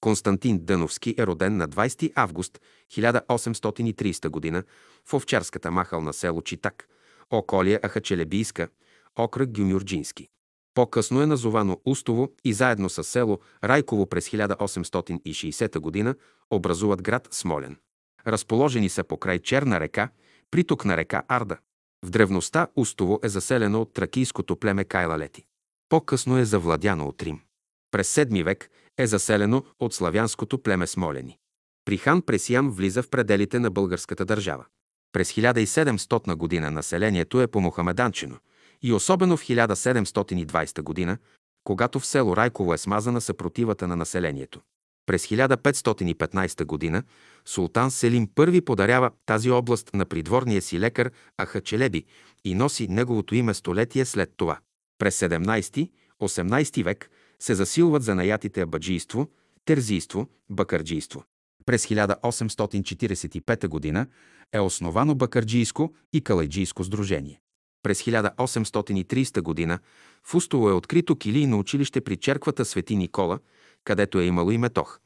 Константин Дъновски е роден на 20 август 1830 г. в овчарската махал на село Читак, околия Ахачелебийска, окръг Гюмюрджински. По-късно е назовано Устово и заедно с село Райково през 1860 г. образуват град Смолен. Разположени са покрай Черна река, приток на река Арда. В древността Устово е заселено от тракийското племе Кайлалети. По-късно е завладяно от Рим. През 7 век е заселено от славянското племе Смолени. При хан Пресиян влиза в пределите на българската държава. През 1700 година населението е по-мухамеданчено и особено в 1720 година, когато в село Райково е смазана съпротивата на населението. През 1515 година султан Селим I подарява тази област на придворния си лекар Ахачелеби и носи неговото име столетие след това. През 17-18 век се засилват занаятите абаджийство, терзийство, бакарджийство. През 1845 г. е основано Бакарджийско и Калайджийско сдружение. През 1830 г. в Устово е открито килийно училище при черквата Свети Никола, където е имало и метох,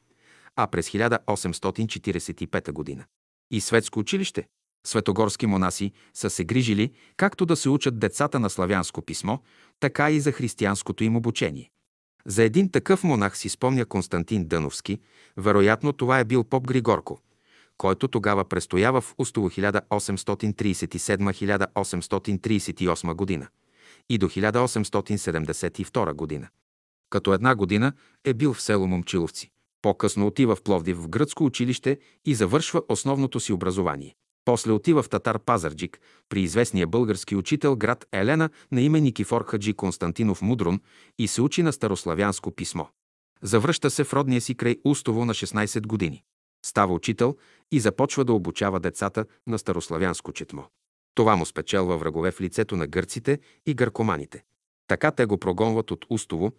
а през 1845 г. и светско училище. Светогорски монаси са се грижили както да се учат децата на славянско писмо, така и за християнското им обучение. За един такъв монах си спомня Константин Дъновски, вероятно това е бил поп Григорко, който тогава престоява в Устово 1837-1838 година и до 1872 година. Като една година е бил в село Момчиловци. По-късно отива в Пловдив в гръцко училище и завършва основното си образование. После отива в Татар Пазарджик при известния български учител град Елена на име Никифор Хаджи Константинов Мудрун и се учи на старославянско писмо. Завръща се в родния си край Устово на 16 години. Става учител и започва да обучава децата на старославянско четмо. Това му спечелва врагове в лицето на гърците и гъркоманите. Така те го прогонват от Устово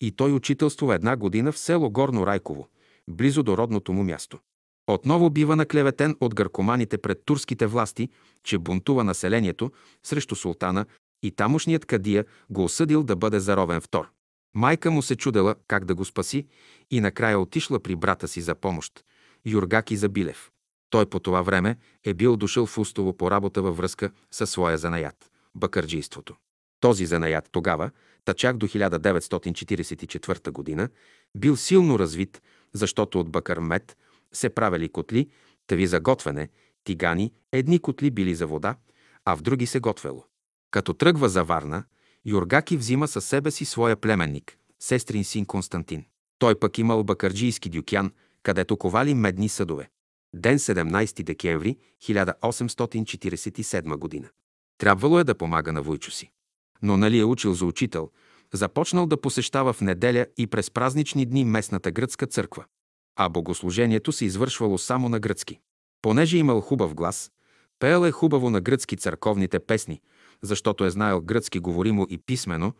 и той учителствува една година в село Горно Райково, близо до родното му място. Отново бива наклеветен от гъркоманите пред турските власти, че бунтува населението срещу султана и тамошният кадия го осъдил да бъде заровен втор. Майка му се чудела как да го спаси и накрая отишла при брата си за помощ, Юргаки Забилев. Той по това време е бил дошъл в Устово по работа във връзка със своя занаят – бакърджийството. Този занаят тогава, тачак до 1944 година, бил силно развит, защото от бакър мед се правили котли, тави за готвене, тигани, едни котли били за вода, а в други се готвело. Като тръгва за Варна, Юргаки взима със себе си своя племенник, сестрин син Константин. Той пък имал бакарджийски дюкян, където ковали медни съдове. Ден 17 декември 1847 година. Трябвало е да помага на Войчо си. Но нали е учил за учител, започнал да посещава в неделя и през празнични дни местната гръцка църква а богослужението се извършвало само на гръцки. Понеже имал хубав глас, пеел е хубаво на гръцки църковните песни, защото е знаел гръцки говоримо и писмено,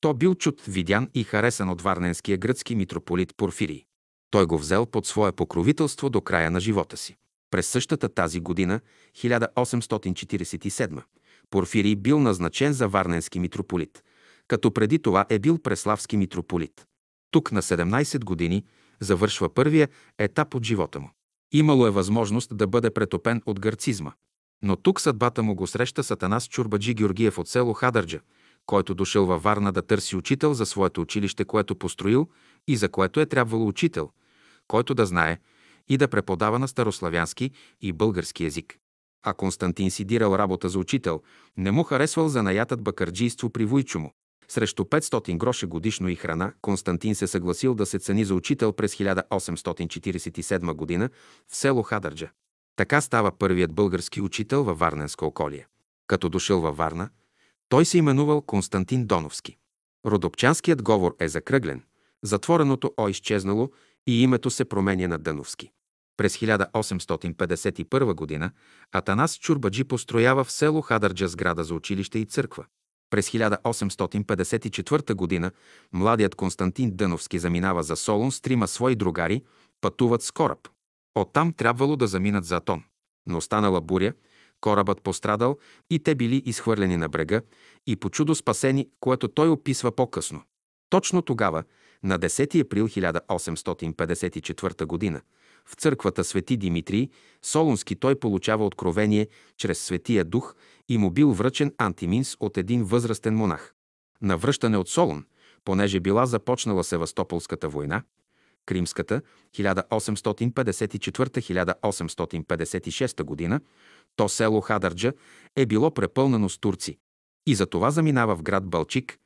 то бил чут, видян и харесан от варненския гръцки митрополит Порфирий. Той го взел под свое покровителство до края на живота си. През същата тази година, 1847, Порфирий бил назначен за варненски митрополит, като преди това е бил преславски митрополит. Тук на 17 години завършва първия етап от живота му. Имало е възможност да бъде претопен от гърцизма. Но тук съдбата му го среща Сатанас Чурбаджи Георгиев от село Хадърджа, който дошъл във Варна да търси учител за своето училище, което построил и за което е трябвало учител, който да знае и да преподава на старославянски и български язик. А Константин си дирал работа за учител, не му харесвал за наятът бакарджийство при войчо му. Срещу 500 гроша годишно и храна Константин се съгласил да се цени за учител през 1847 година в село Хадърджа. Така става първият български учител във Варненско околие. Като дошъл във Варна, той се именувал Константин Доновски. Родопчанският говор е закръглен, затвореното О изчезнало и името се променя на Дъновски. През 1851 г. Атанас Чурбаджи построява в село Хадърджа сграда за училище и църква. През 1854 г. младият Константин Дъновски заминава за Солун с трима свои другари, пътуват с кораб. Оттам трябвало да заминат за Атон. Но станала буря, корабът пострадал и те били изхвърлени на брега и по чудо спасени, което той описва по-късно. Точно тогава, на 10 април 1854 г., в църквата Свети Димитрий, Солунски той получава откровение чрез Светия Дух и му бил връчен антиминс от един възрастен монах. На връщане от Солун, понеже била започнала Севастополската война, Кримската 1854-1856 година, то село Хадърджа е било препълнено с турци и за това заминава в град Балчик,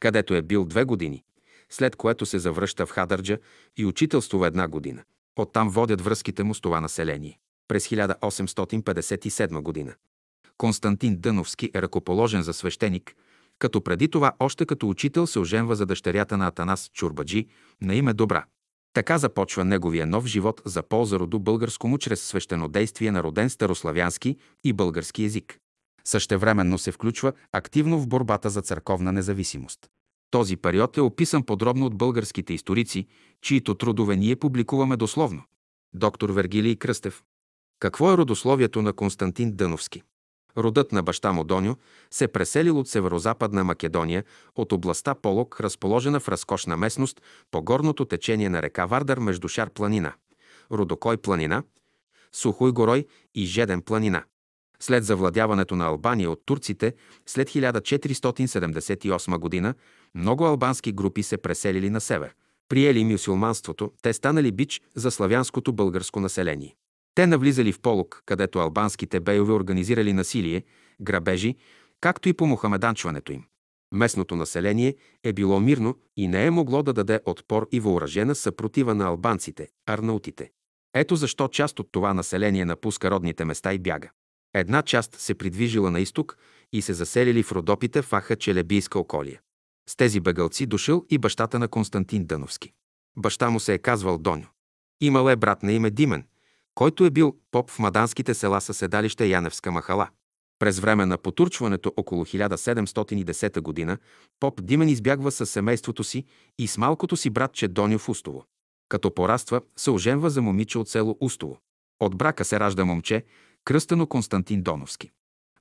където е бил две години, след което се завръща в Хадърджа и учителствува една година. Оттам водят връзките му с това население. През 1857 година. Константин Дъновски е ръкоположен за свещеник, като преди това още като учител се оженва за дъщерята на Атанас Чурбаджи на име Добра. Така започва неговия нов живот за полза роду българско му чрез свещенодействие на роден старославянски и български език. Същевременно се включва активно в борбата за църковна независимост. Този период е описан подробно от българските историци, чието трудове ние публикуваме дословно. Доктор Вергилий Кръстев. Какво е родословието на Константин Дъновски? Родът на баща му Доню се преселил от северо-западна Македония, от областта Полок, разположена в разкошна местност по горното течение на река Вардар между Шар планина, Родокой планина, Сухой горой и Жеден планина. След завладяването на Албания от турците след 1478 г. много албански групи се преселили на север. Приели мюсюлманството, те станали бич за славянското българско население. Те навлизали в Полок, където албанските бейове организирали насилие, грабежи, както и по мухамеданчването им. Местното население е било мирно и не е могло да даде отпор и въоръжена съпротива на албанците, арнаутите. Ето защо част от това население напуска родните места и бяга. Една част се придвижила на изток и се заселили в Родопите в Аха Челебийска околия. С тези бегалци дошъл и бащата на Константин Дъновски. Баща му се е казвал Доню. Имал е брат на име Димен, който е бил поп в маданските села със седалище Яневска махала. През време на потурчването около 1710 г. поп Димен избягва със семейството си и с малкото си братче Доню в Устово. Като пораства, се оженва за момиче от село Устово. От брака се ражда момче, кръстено Константин Доновски.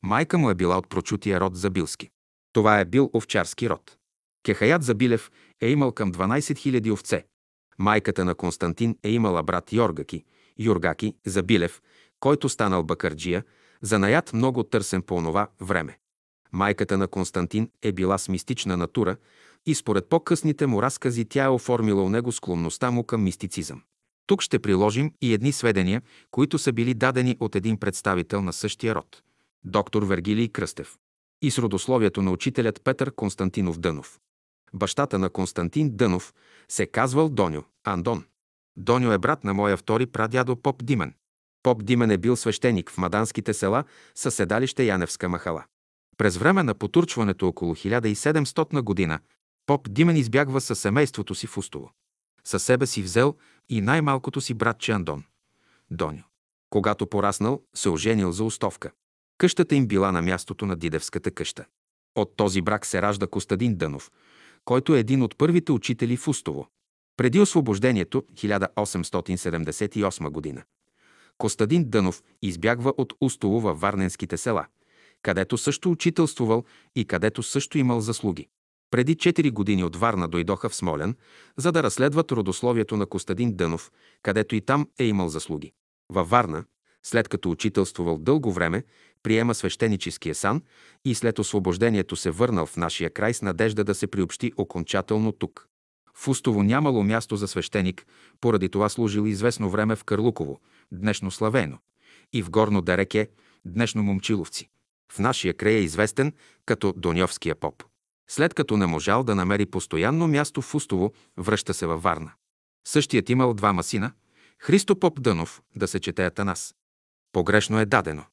Майка му е била от прочутия род Забилски. Това е бил овчарски род. Кехаят Забилев е имал към 12 000 овце. Майката на Константин е имала брат Йоргаки, Юргаки Забилев, който станал бакарджия, занаят много търсен по онова време. Майката на Константин е била с мистична натура и според по-късните му разкази тя е оформила у него склонността му към мистицизъм. Тук ще приложим и едни сведения, които са били дадени от един представител на същия род – доктор Вергилий Кръстев. И с родословието на учителят Петър Константинов Дънов. Бащата на Константин Дънов се казвал Доню, Андон. Доню е брат на моя втори прадядо Поп Димен. Поп Димен е бил свещеник в маданските села със седалище Яневска махала. През време на потурчването около 1700 година Поп Димен избягва със семейството си в Устово. Със себе си взел и най-малкото си братче Андон. Доню. Когато пораснал, се оженил за Остовка. Къщата им била на мястото на Дидевската къща. От този брак се ражда Костадин Дънов, който е един от първите учители в Устово. Преди освобождението, 1878 година, Костадин Дънов избягва от Устово във Варненските села, където също учителствувал и където също имал заслуги. Преди 4 години от Варна дойдоха в Смолян, за да разследват родословието на Костадин Дънов, където и там е имал заслуги. Във Варна, след като учителствувал дълго време, приема свещеническия сан и след освобождението се върнал в нашия край с надежда да се приобщи окончателно тук. В Устово нямало място за свещеник, поради това служил известно време в Карлуково, днешно Славено, и в Горно Дереке, днешно Момчиловци. В нашия край е известен като Доньовския поп. След като не можал да намери постоянно място в Устово, връща се във Варна. Същият имал двама сина, Христо Поп Дънов, да се чете Атанас. Погрешно е дадено.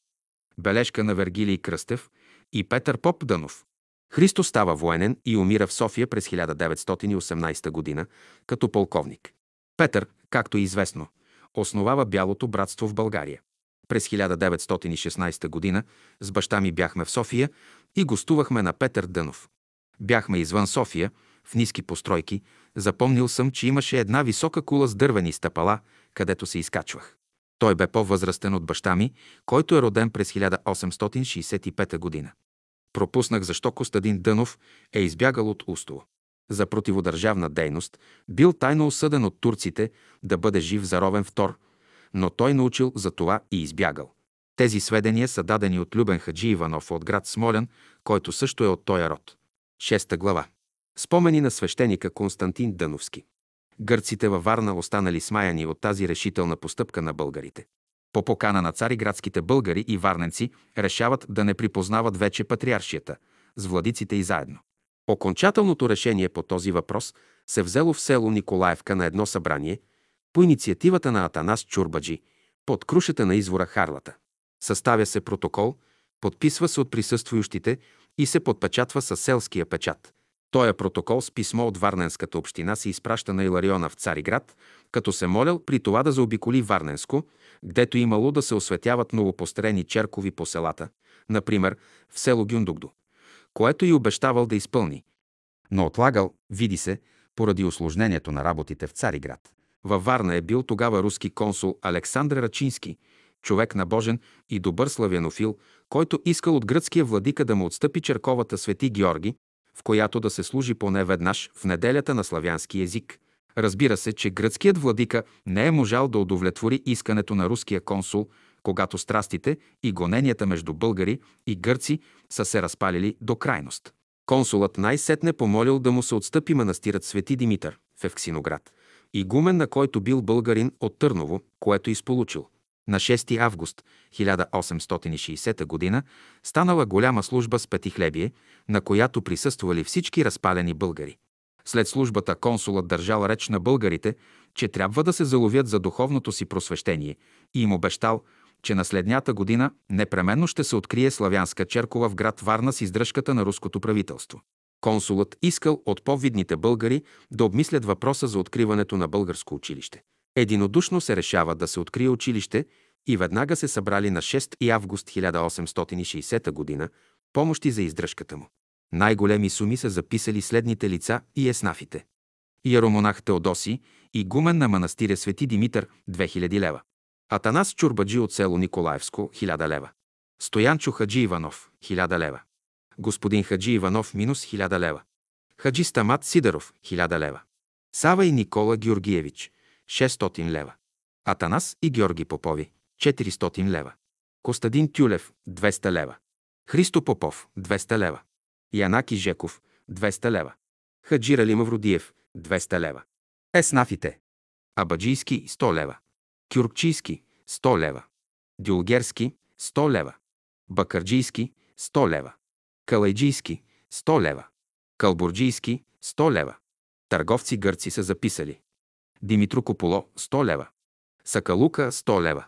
Бележка на Вергилий Кръстев и Петър Поп Дънов. Христо става военен и умира в София през 1918 г. като полковник. Петър, както е известно, основава Бялото братство в България. През 1916 г. с баща ми бяхме в София и гостувахме на Петър Дънов. Бяхме извън София, в ниски постройки. Запомнил съм, че имаше една висока кула с дървени стъпала, където се изкачвах. Той бе по-възрастен от баща ми, който е роден през 1865 година. Пропуснах защо Костадин Дънов е избягал от Устово. За противодържавна дейност бил тайно осъден от турците да бъде жив заровен втор, но той научил за това и избягал. Тези сведения са дадени от Любен Хаджи Иванов от град Смолян, който също е от този род. Шеста глава. Спомени на свещеника Константин Дъновски. Гърците във Варна останали смаяни от тази решителна постъпка на българите. По покана на цариградските българи и варненци решават да не припознават вече патриаршията, с владиците и заедно. Окончателното решение по този въпрос се взело в село Николаевка на едно събрание по инициативата на Атанас Чурбаджи под крушата на извора Харлата. Съставя се протокол, подписва се от присъствующите и се подпечатва със селския печат. Тоя протокол с писмо от Варненската община се изпраща на Илариона в Цариград, като се молял при това да заобиколи Варненско, гдето имало да се осветяват новопостроени черкови по селата, например в село Гюндугдо, което и обещавал да изпълни. Но отлагал, види се, поради осложнението на работите в Цариград. Във Варна е бил тогава руски консул Александър Рачински, човек на Божен и добър славянофил, който искал от гръцкия владика да му отстъпи черковата Свети Георги, в която да се служи поне веднъж в неделята на славянски език. Разбира се, че гръцкият владика не е можал да удовлетвори искането на руския консул, когато страстите и гоненията между българи и гърци са се разпалили до крайност. Консулът най-сетне помолил да му се отстъпи манастирът Свети Димитър в Евксиноград, игумен на който бил българин от Търново, което изполучил. На 6 август 1860 г. станала голяма служба с петихлебие, на която присъствали всички разпалени българи. След службата консулът държал реч на българите, че трябва да се заловят за духовното си просвещение и им обещал, че на следнята година непременно ще се открие славянска черкова в град Варна с издръжката на руското правителство. Консулът искал от по-видните българи да обмислят въпроса за откриването на българско училище. Единодушно се решава да се открие училище и веднага се събрали на 6 август 1860 г. помощи за издръжката му. Най-големи суми са записали следните лица и еснафите. Яромонах Теодоси и гумен на манастиря Свети Димитър – 2000 лева. Атанас Чурбаджи от село Николаевско – 1000 лева. Стоянчо Хаджи Иванов – 1000 лева. Господин Хаджи Иванов – минус 1000 лева. Хаджи Стамат Сидеров – 1000 лева. Сава и Никола Георгиевич 600 лева. Атанас и Георги Попови 400 лева. Костадин Тюлев 200 лева. Христо Попов 200 лева. Янаки Жеков 200 лева. Хаджи Рали Мавродиев 200 лева. Еснафите. Абаджийски 100 лева. Кюркчийски 100 лева. Дюлгерски 100 лева. Бакарджийски 100 лева. Калайджийски 100 лева. Калбурджийски 100 лева. Търговци гърци са записали. Димитро Кополо 100 лева. Сакалука 100 лева.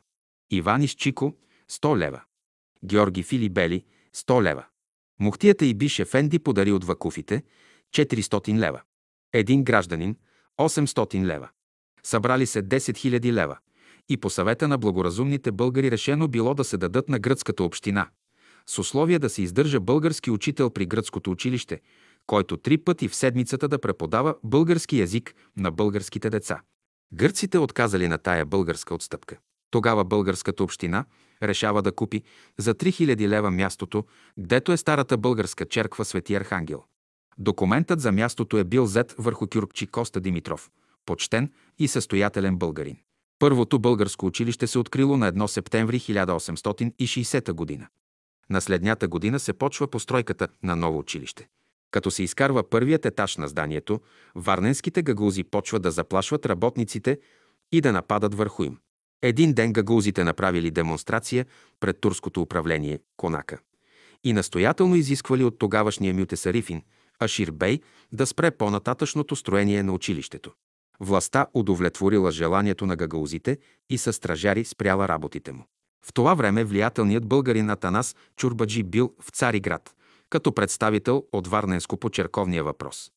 Иванис Чико 100 лева. Георги Филибели 100 лева. Мухтията и Биш Ефенди подари от вакуфите 400 лева. Един гражданин 800 лева. Събрали се 10 000 лева. И по съвета на благоразумните българи решено било да се дадат на гръцката община, с условие да се издържа български учител при гръцкото училище, който три пъти в седмицата да преподава български язик на българските деца. Гърците отказали на тая българска отстъпка. Тогава българската община решава да купи за 3000 лева мястото, гдето е старата българска черква Свети Архангел. Документът за мястото е бил зет върху кюркчи Коста Димитров, почтен и състоятелен българин. Първото българско училище се открило на 1 септември 1860 година. На следнята година се почва постройката на ново училище. Като се изкарва първият етаж на зданието, варненските гагузи почват да заплашват работниците и да нападат върху им. Един ден гагузите направили демонстрация пред турското управление Конака и настоятелно изисквали от тогавашния мютесарифин Ашир Бей да спре по-нататъчното строение на училището. Властта удовлетворила желанието на гагаузите и със стражари спряла работите му. В това време влиятелният българин Атанас Чурбаджи бил в Цариград, като представител от Варненско по черковния въпрос.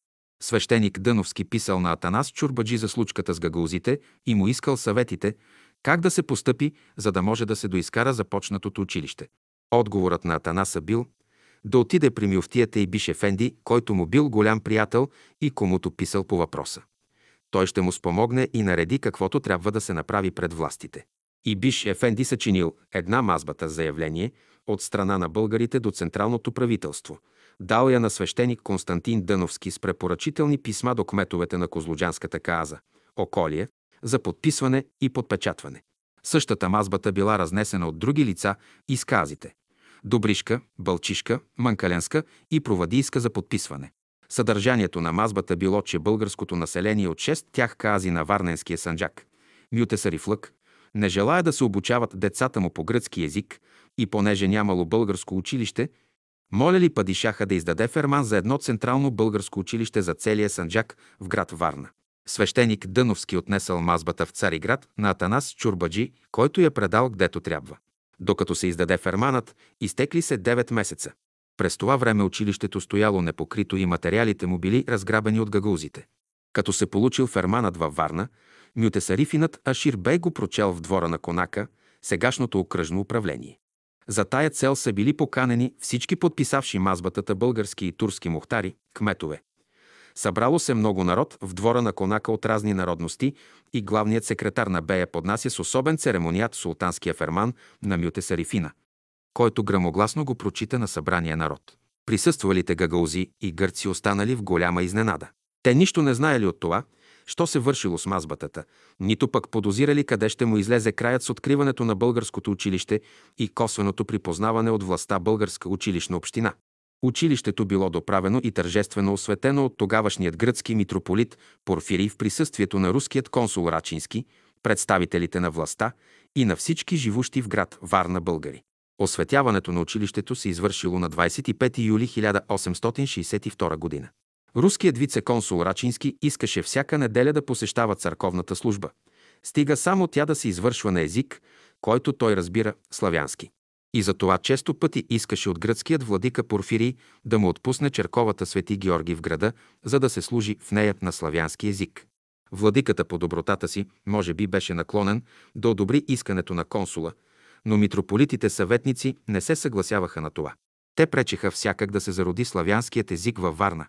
Свещеник Дъновски писал на Атанас Чурбаджи за случката с гагаузите и му искал съветите как да се постъпи, за да може да се доискара започнатото училище. Отговорът на Атанаса бил да отиде при мюфтията и Биш Ефенди, който му бил голям приятел и комуто писал по въпроса. Той ще му спомогне и нареди каквото трябва да се направи пред властите. И Биш Ефенди съчинил една мазбата заявление от страна на българите до Централното правителство. Дал я на свещеник Константин Дъновски с препоръчителни писма до кметовете на Козлуджанската каза, Околие, за подписване и подпечатване. Същата мазбата била разнесена от други лица и сказите Добришка, Бълчишка, Манкаленска и Провадийска за подписване. Съдържанието на мазбата било, че българското население от шест тях кази на Варненския санджак, Мютесарифлък, не желая да се обучават децата му по гръцки език и понеже нямало българско училище, моля ли падишаха да издаде ферман за едно централно българско училище за целия санджак в град Варна. Свещеник Дъновски отнесъл мазбата в Цариград на Атанас Чурбаджи, който я предал гдето трябва. Докато се издаде ферманът, изтекли се 9 месеца. През това време училището стояло непокрито и материалите му били разграбени от гагузите. Като се получил ферманът във Варна, мютесарифинът Ашир Бей го прочел в двора на Конака, сегашното окръжно управление. За тая цел са били поканени всички подписавши мазбатата български и турски мухтари, кметове. Събрало се много народ в двора на Конака от разни народности и главният секретар на Бея поднася с особен церемоният султанския ферман на Мюте Сарифина, който грамогласно го прочита на събрания народ. Присъствалите гагаузи и гърци останали в голяма изненада. Те нищо не знаели от това, що се вършило с мазбатата, нито пък подозирали къде ще му излезе краят с откриването на българското училище и косвеното припознаване от властта българска училищна община. Училището било доправено и тържествено осветено от тогавашният гръцки митрополит Порфирий в присъствието на руският консул Рачински, представителите на властта и на всички живущи в град Варна българи. Осветяването на училището се извършило на 25 юли 1862 година. Руският вице-консул Рачински искаше всяка неделя да посещава църковната служба. Стига само тя да се извършва на език, който той разбира славянски. И за това често пъти искаше от гръцкият владика Порфирий да му отпусне черковата Свети Георги в града, за да се служи в нея на славянски език. Владиката по добротата си може би беше наклонен да одобри искането на консула, но митрополитите съветници не се съгласяваха на това. Те пречеха всякак да се зароди славянският език във Варна,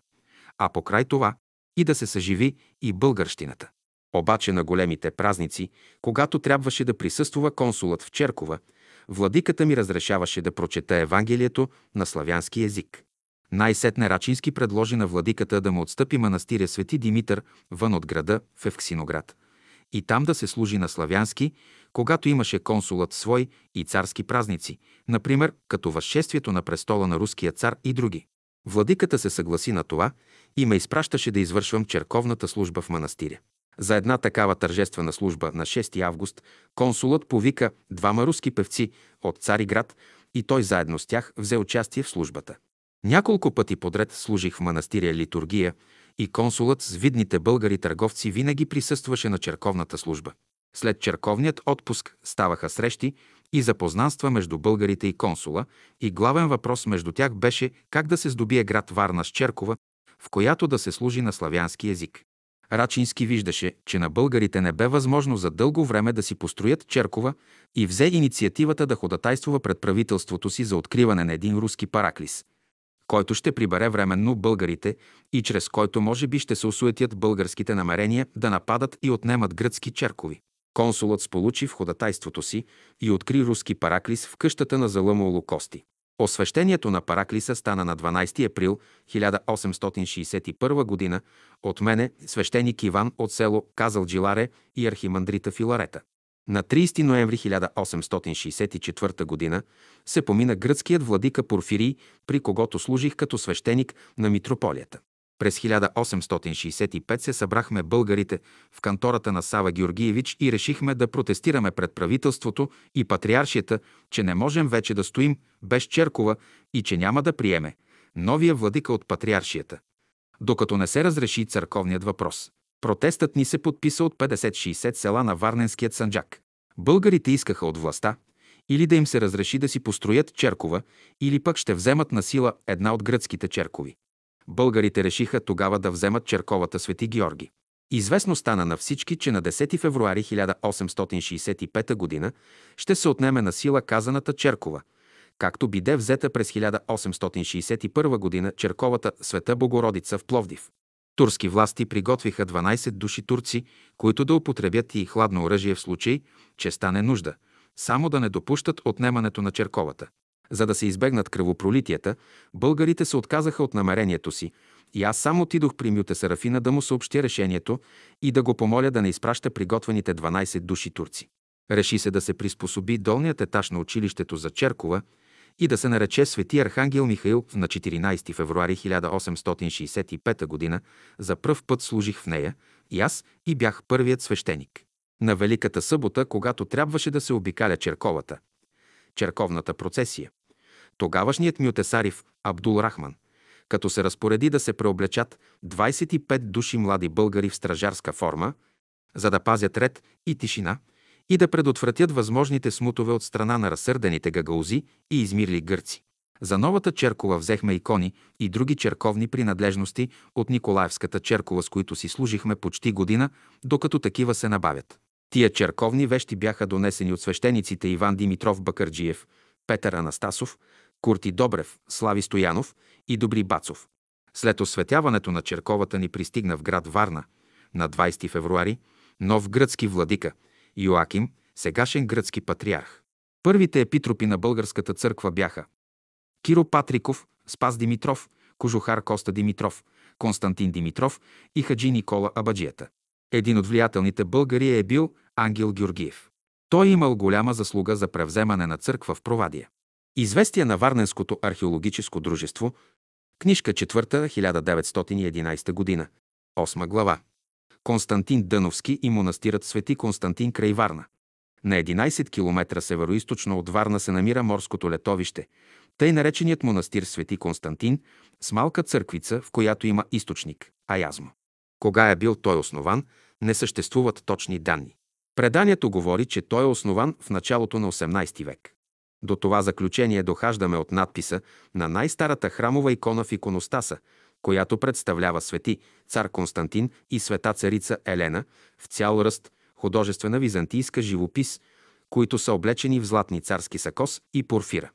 а покрай това и да се съживи и българщината. Обаче на големите празници, когато трябваше да присъствува консулът в Черкова, владиката ми разрешаваше да прочета Евангелието на славянски език. Най-сетне Рачински предложи на владиката да му отстъпи манастиря Свети Димитър вън от града в Евксиноград и там да се служи на славянски, когато имаше консулът свой и царски празници, например като възшествието на престола на руския цар и други. Владиката се съгласи на това и ме изпращаше да извършвам черковната служба в манастиря. За една такава тържествена служба на 6 август консулът повика двама руски певци от Цариград и той заедно с тях взе участие в службата. Няколко пъти подред служих в манастиря литургия и консулът с видните българи търговци винаги присъстваше на черковната служба. След черковният отпуск ставаха срещи и запознанства между българите и консула и главен въпрос между тях беше как да се здобие град Варна с черкова, в която да се служи на славянски език. Рачински виждаше, че на българите не бе възможно за дълго време да си построят Черкова и взе инициативата да ходатайствува пред правителството си за откриване на един руски параклис, който ще прибере временно българите и чрез който може би ще се осуетят българските намерения да нападат и отнемат гръцки черкови. Консулът сполучи в ходатайството си и откри руски параклис в къщата на Залъмоло Кости. Освещението на Параклиса стана на 12 април 1861 г. от мене, свещеник Иван от село Казалджиларе и архимандрита Филарета. На 30 ноември 1864 г. се помина гръцкият владика Порфирий, при когото служих като свещеник на митрополията. През 1865 се събрахме българите в кантората на Сава Георгиевич и решихме да протестираме пред правителството и патриаршията, че не можем вече да стоим без Черкова и че няма да приеме новия владика от патриаршията, докато не се разреши църковният въпрос. Протестът ни се подписа от 50-60 села на Варненският Санджак. Българите искаха от властта или да им се разреши да си построят черкова, или пък ще вземат на сила една от гръцките черкови. Българите решиха тогава да вземат черковата Свети Георги. Известно стана на всички, че на 10 февруари 1865 г. ще се отнеме на сила казаната черкова, както биде взета през 1861 г. черковата Света Богородица в Пловдив. Турски власти приготвиха 12 души турци, които да употребят и хладно оръжие в случай, че стане нужда, само да не допущат отнемането на черковата. За да се избегнат кръвопролитията, българите се отказаха от намерението си и аз само отидох при Мюте Сарафина да му съобщя решението и да го помоля да не изпраща приготвените 12 души турци. Реши се да се приспособи долният етаж на училището за Черкова и да се нарече Свети Архангел Михаил на 14 февруари 1865 г. За пръв път служих в нея и аз и бях първият свещеник. На Великата събота, когато трябваше да се обикаля черковата, черковната процесия, тогавашният мютесарив Абдул Рахман, като се разпореди да се преоблечат 25 души млади българи в стражарска форма, за да пазят ред и тишина – и да предотвратят възможните смутове от страна на разсърдените гагаузи и измирли гърци. За новата черкова взехме икони и други черковни принадлежности от Николаевската черкова, с които си служихме почти година, докато такива се набавят. Тия черковни вещи бяха донесени от свещениците Иван Димитров Бакърджиев, Петър Анастасов, Курти Добрев, Слави Стоянов и Добри Бацов. След осветяването на черковата ни пристигна в град Варна на 20 февруари нов гръцки владика – Йоаким, сегашен гръцки патриарх. Първите епитропи на българската църква бяха Киро Патриков, Спас Димитров, Кожухар Коста Димитров, Константин Димитров и Хаджи Никола Абаджията. Един от влиятелните българи е бил Ангел Георгиев. Той имал голяма заслуга за превземане на църква в Провадия. Известия на Варненското археологическо дружество, книжка 4, 1911 година, 8 глава. Константин Дъновски и монастирът Свети Константин край Варна. На 11 км североизточно от Варна се намира морското летовище, тъй нареченият монастир Свети Константин, с малка църквица, в която има източник – Аязмо. Кога е бил той основан, не съществуват точни данни. Преданието говори, че той е основан в началото на 18 век. До това заключение дохаждаме от надписа на най-старата храмова икона в иконостаса, която представлява свети цар Константин и света царица Елена в цял ръст, художествена византийска живопис, които са облечени в златни царски сакос и порфира.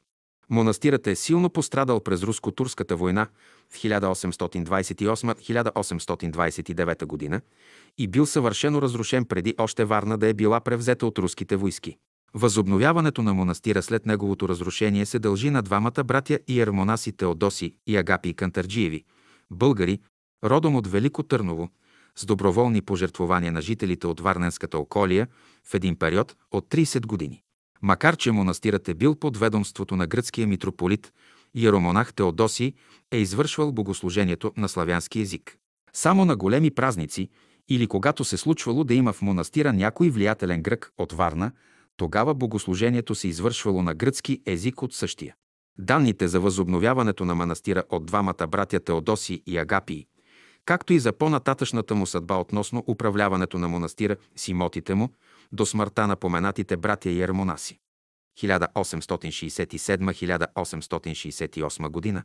Монастирът е силно пострадал през руско-турската война в 1828-1829 г. и бил съвършено разрушен преди още Варна да е била превзета от руските войски. Възобновяването на монастира след неговото разрушение се дължи на двамата братя и ермонаси Теодоси и Агапи Кантарджиеви – българи, родом от Велико Търново, с доброволни пожертвования на жителите от Варненската околия в един период от 30 години. Макар, че монастирът е бил под ведомството на гръцкия митрополит, Иеромонах Теодосий е извършвал богослужението на славянски език. Само на големи празници или когато се случвало да има в монастира някой влиятелен грък от Варна, тогава богослужението се извършвало на гръцки език от същия. Данните за възобновяването на манастира от двамата братя Теодоси и Агапии, както и за по-нататъчната му съдба относно управляването на монастира с имотите му до смъртта на поменатите братя ермонаси. 1867-1868 година.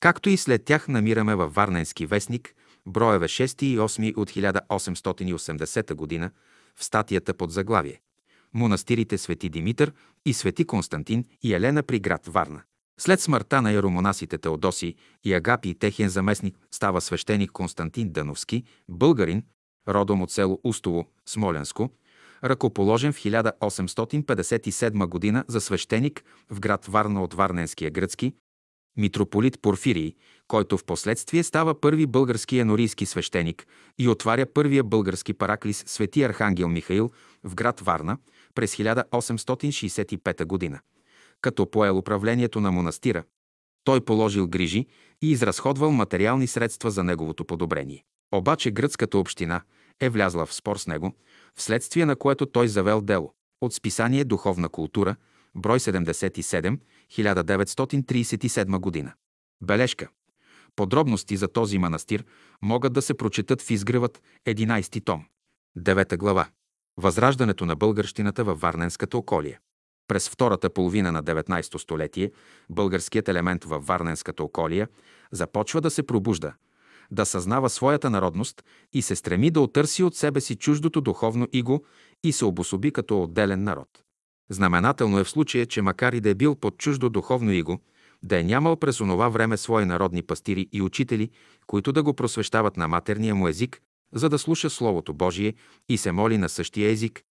Както и след тях намираме във Варненски вестник, броеве 6 и 8 от 1880 година, в статията под заглавие Монастирите Свети Димитър и Свети Константин и Елена при град Варна. След смъртта на еромонасите Теодоси и Агапи и техен заместник става свещеник Константин Дановски, българин, родом от село Устово, Смоленско, ръкоположен в 1857 г. за свещеник в град Варна от Варненския гръцки, митрополит Порфирий, който в последствие става първи български енорийски свещеник и отваря първия български параклис Свети Архангел Михаил в град Варна през 1865 г. Като поел управлението на монастира, той положил грижи и изразходвал материални средства за неговото подобрение. Обаче гръцката община е влязла в спор с него, вследствие на което той завел дело. От списание Духовна култура, брой 77, 1937 година. Бележка. Подробности за този манастир могат да се прочетат в изгревът 11 том. 9 глава. Възраждането на българщината във Варненската околие. През втората половина на 19 столетие българският елемент във Варненската околия започва да се пробужда, да съзнава своята народност и се стреми да отърси от себе си чуждото духовно иго и се обособи като отделен народ. Знаменателно е в случая, че макар и да е бил под чуждо духовно иго, да е нямал през онова време свои народни пастири и учители, които да го просвещават на матерния му език, за да слуша Словото Божие и се моли на същия език.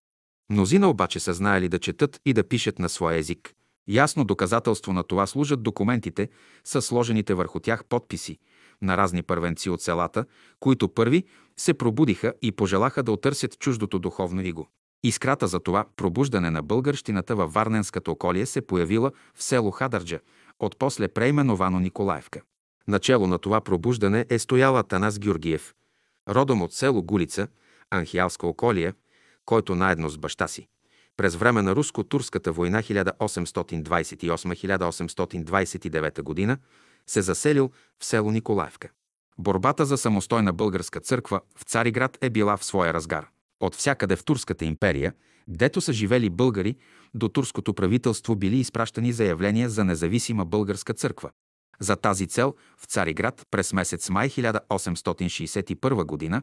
Мнозина обаче са знаели да четат и да пишат на своя език. Ясно доказателство на това служат документите с сложените върху тях подписи на разни първенци от селата, които първи се пробудиха и пожелаха да отърсят чуждото духовно иго. Искрата за това пробуждане на българщината във Варненската околие се появила в село Хадърджа, отпосле преименовано Николаевка. Начало на това пробуждане е стоял Атанас Георгиев, родом от село Гулица, Анхиалска околия, който наедно с баща си. През време на руско-турската война 1828-1829 г. се заселил в село Николаевка. Борбата за самостойна българска църква в Цариград е била в своя разгар. От всякъде в Турската империя, гдето са живели българи, до турското правителство били изпращани заявления за независима българска църква. За тази цел в Цариград през месец май 1861 г.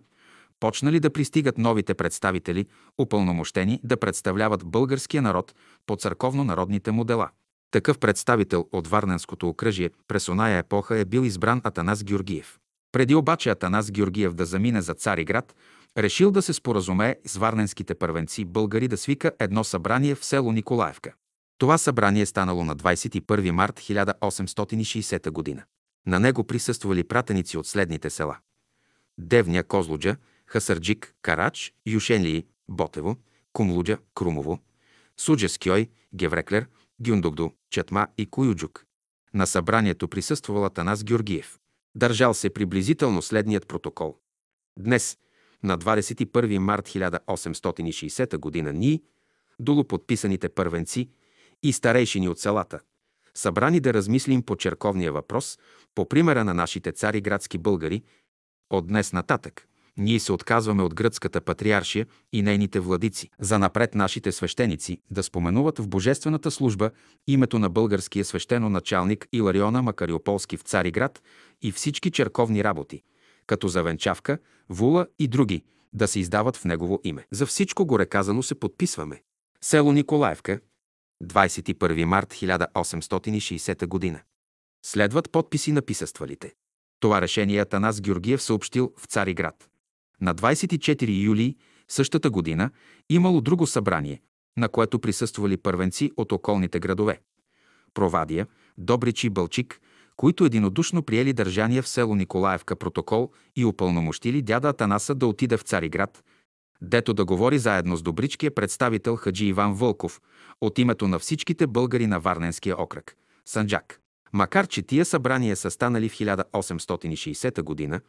почнали да пристигат новите представители, упълномощени да представляват българския народ по църковно-народните му дела. Такъв представител от Варненското окръжие през оная епоха е бил избран Атанас Георгиев. Преди обаче Атанас Георгиев да замине за Цариград, решил да се споразумее с варненските първенци българи да свика едно събрание в село Николаевка. Това събрание е станало на 21 март 1860 г. На него присъствали пратеници от следните села. Девня, Козлуджа, Хасърджик, Карач, Юшенлии, Ботево, Кумлуджа, Крумово, Суджа Скьой, Гевреклер, Гюндогдо, Чатма и Куюджук. На събранието присъствал Атанас Георгиев. Държал се приблизително следният протокол. Днес, на 21 март 1860 г. ние, долуподписаните първенци и старейшини от селата, събрани да размислим по черковния въпрос, по примера на нашите цари градски българи, от днес нататък, ние се отказваме от гръцката патриаршия и нейните владици. За напред нашите свещеници да споменуват в божествената служба името на българския свещено началник Илариона Макариополски в Цариград и всички черковни работи, като завенчавка, вула и други, да се издават в негово име. За всичко горе казано се подписваме. Село Николаевка, 21 март 1860 г. Следват подписи на писаствалите. Това решение Атанас Георгиев съобщил в Цариград. На 24 юли същата година имало друго събрание, на което присъствали първенци от околните градове. Провадия, Добрич и Бълчик, които единодушно приели държания в село Николаевка протокол и упълномощили дяда Атанаса да отиде в Цариград, дето да говори заедно с добричкия представител Хаджи Иван Вълков от името на всичките българи на Варненския окръг – Санджак. Макар, че тия събрания са станали в 1860 година,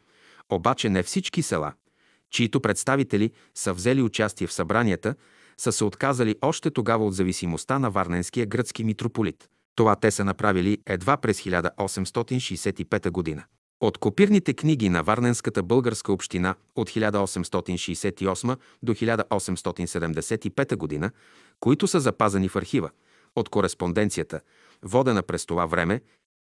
обаче не всички села, чието представители са взели участие в събранията, са се отказали още тогава от зависимостта на Варненския гръцки митрополит. Това те са направили едва през 1865 година. От копирните книги на Варненската българска община от 1868 до 1875 година, които са запазени в архива, от кореспонденцията, водена през това време,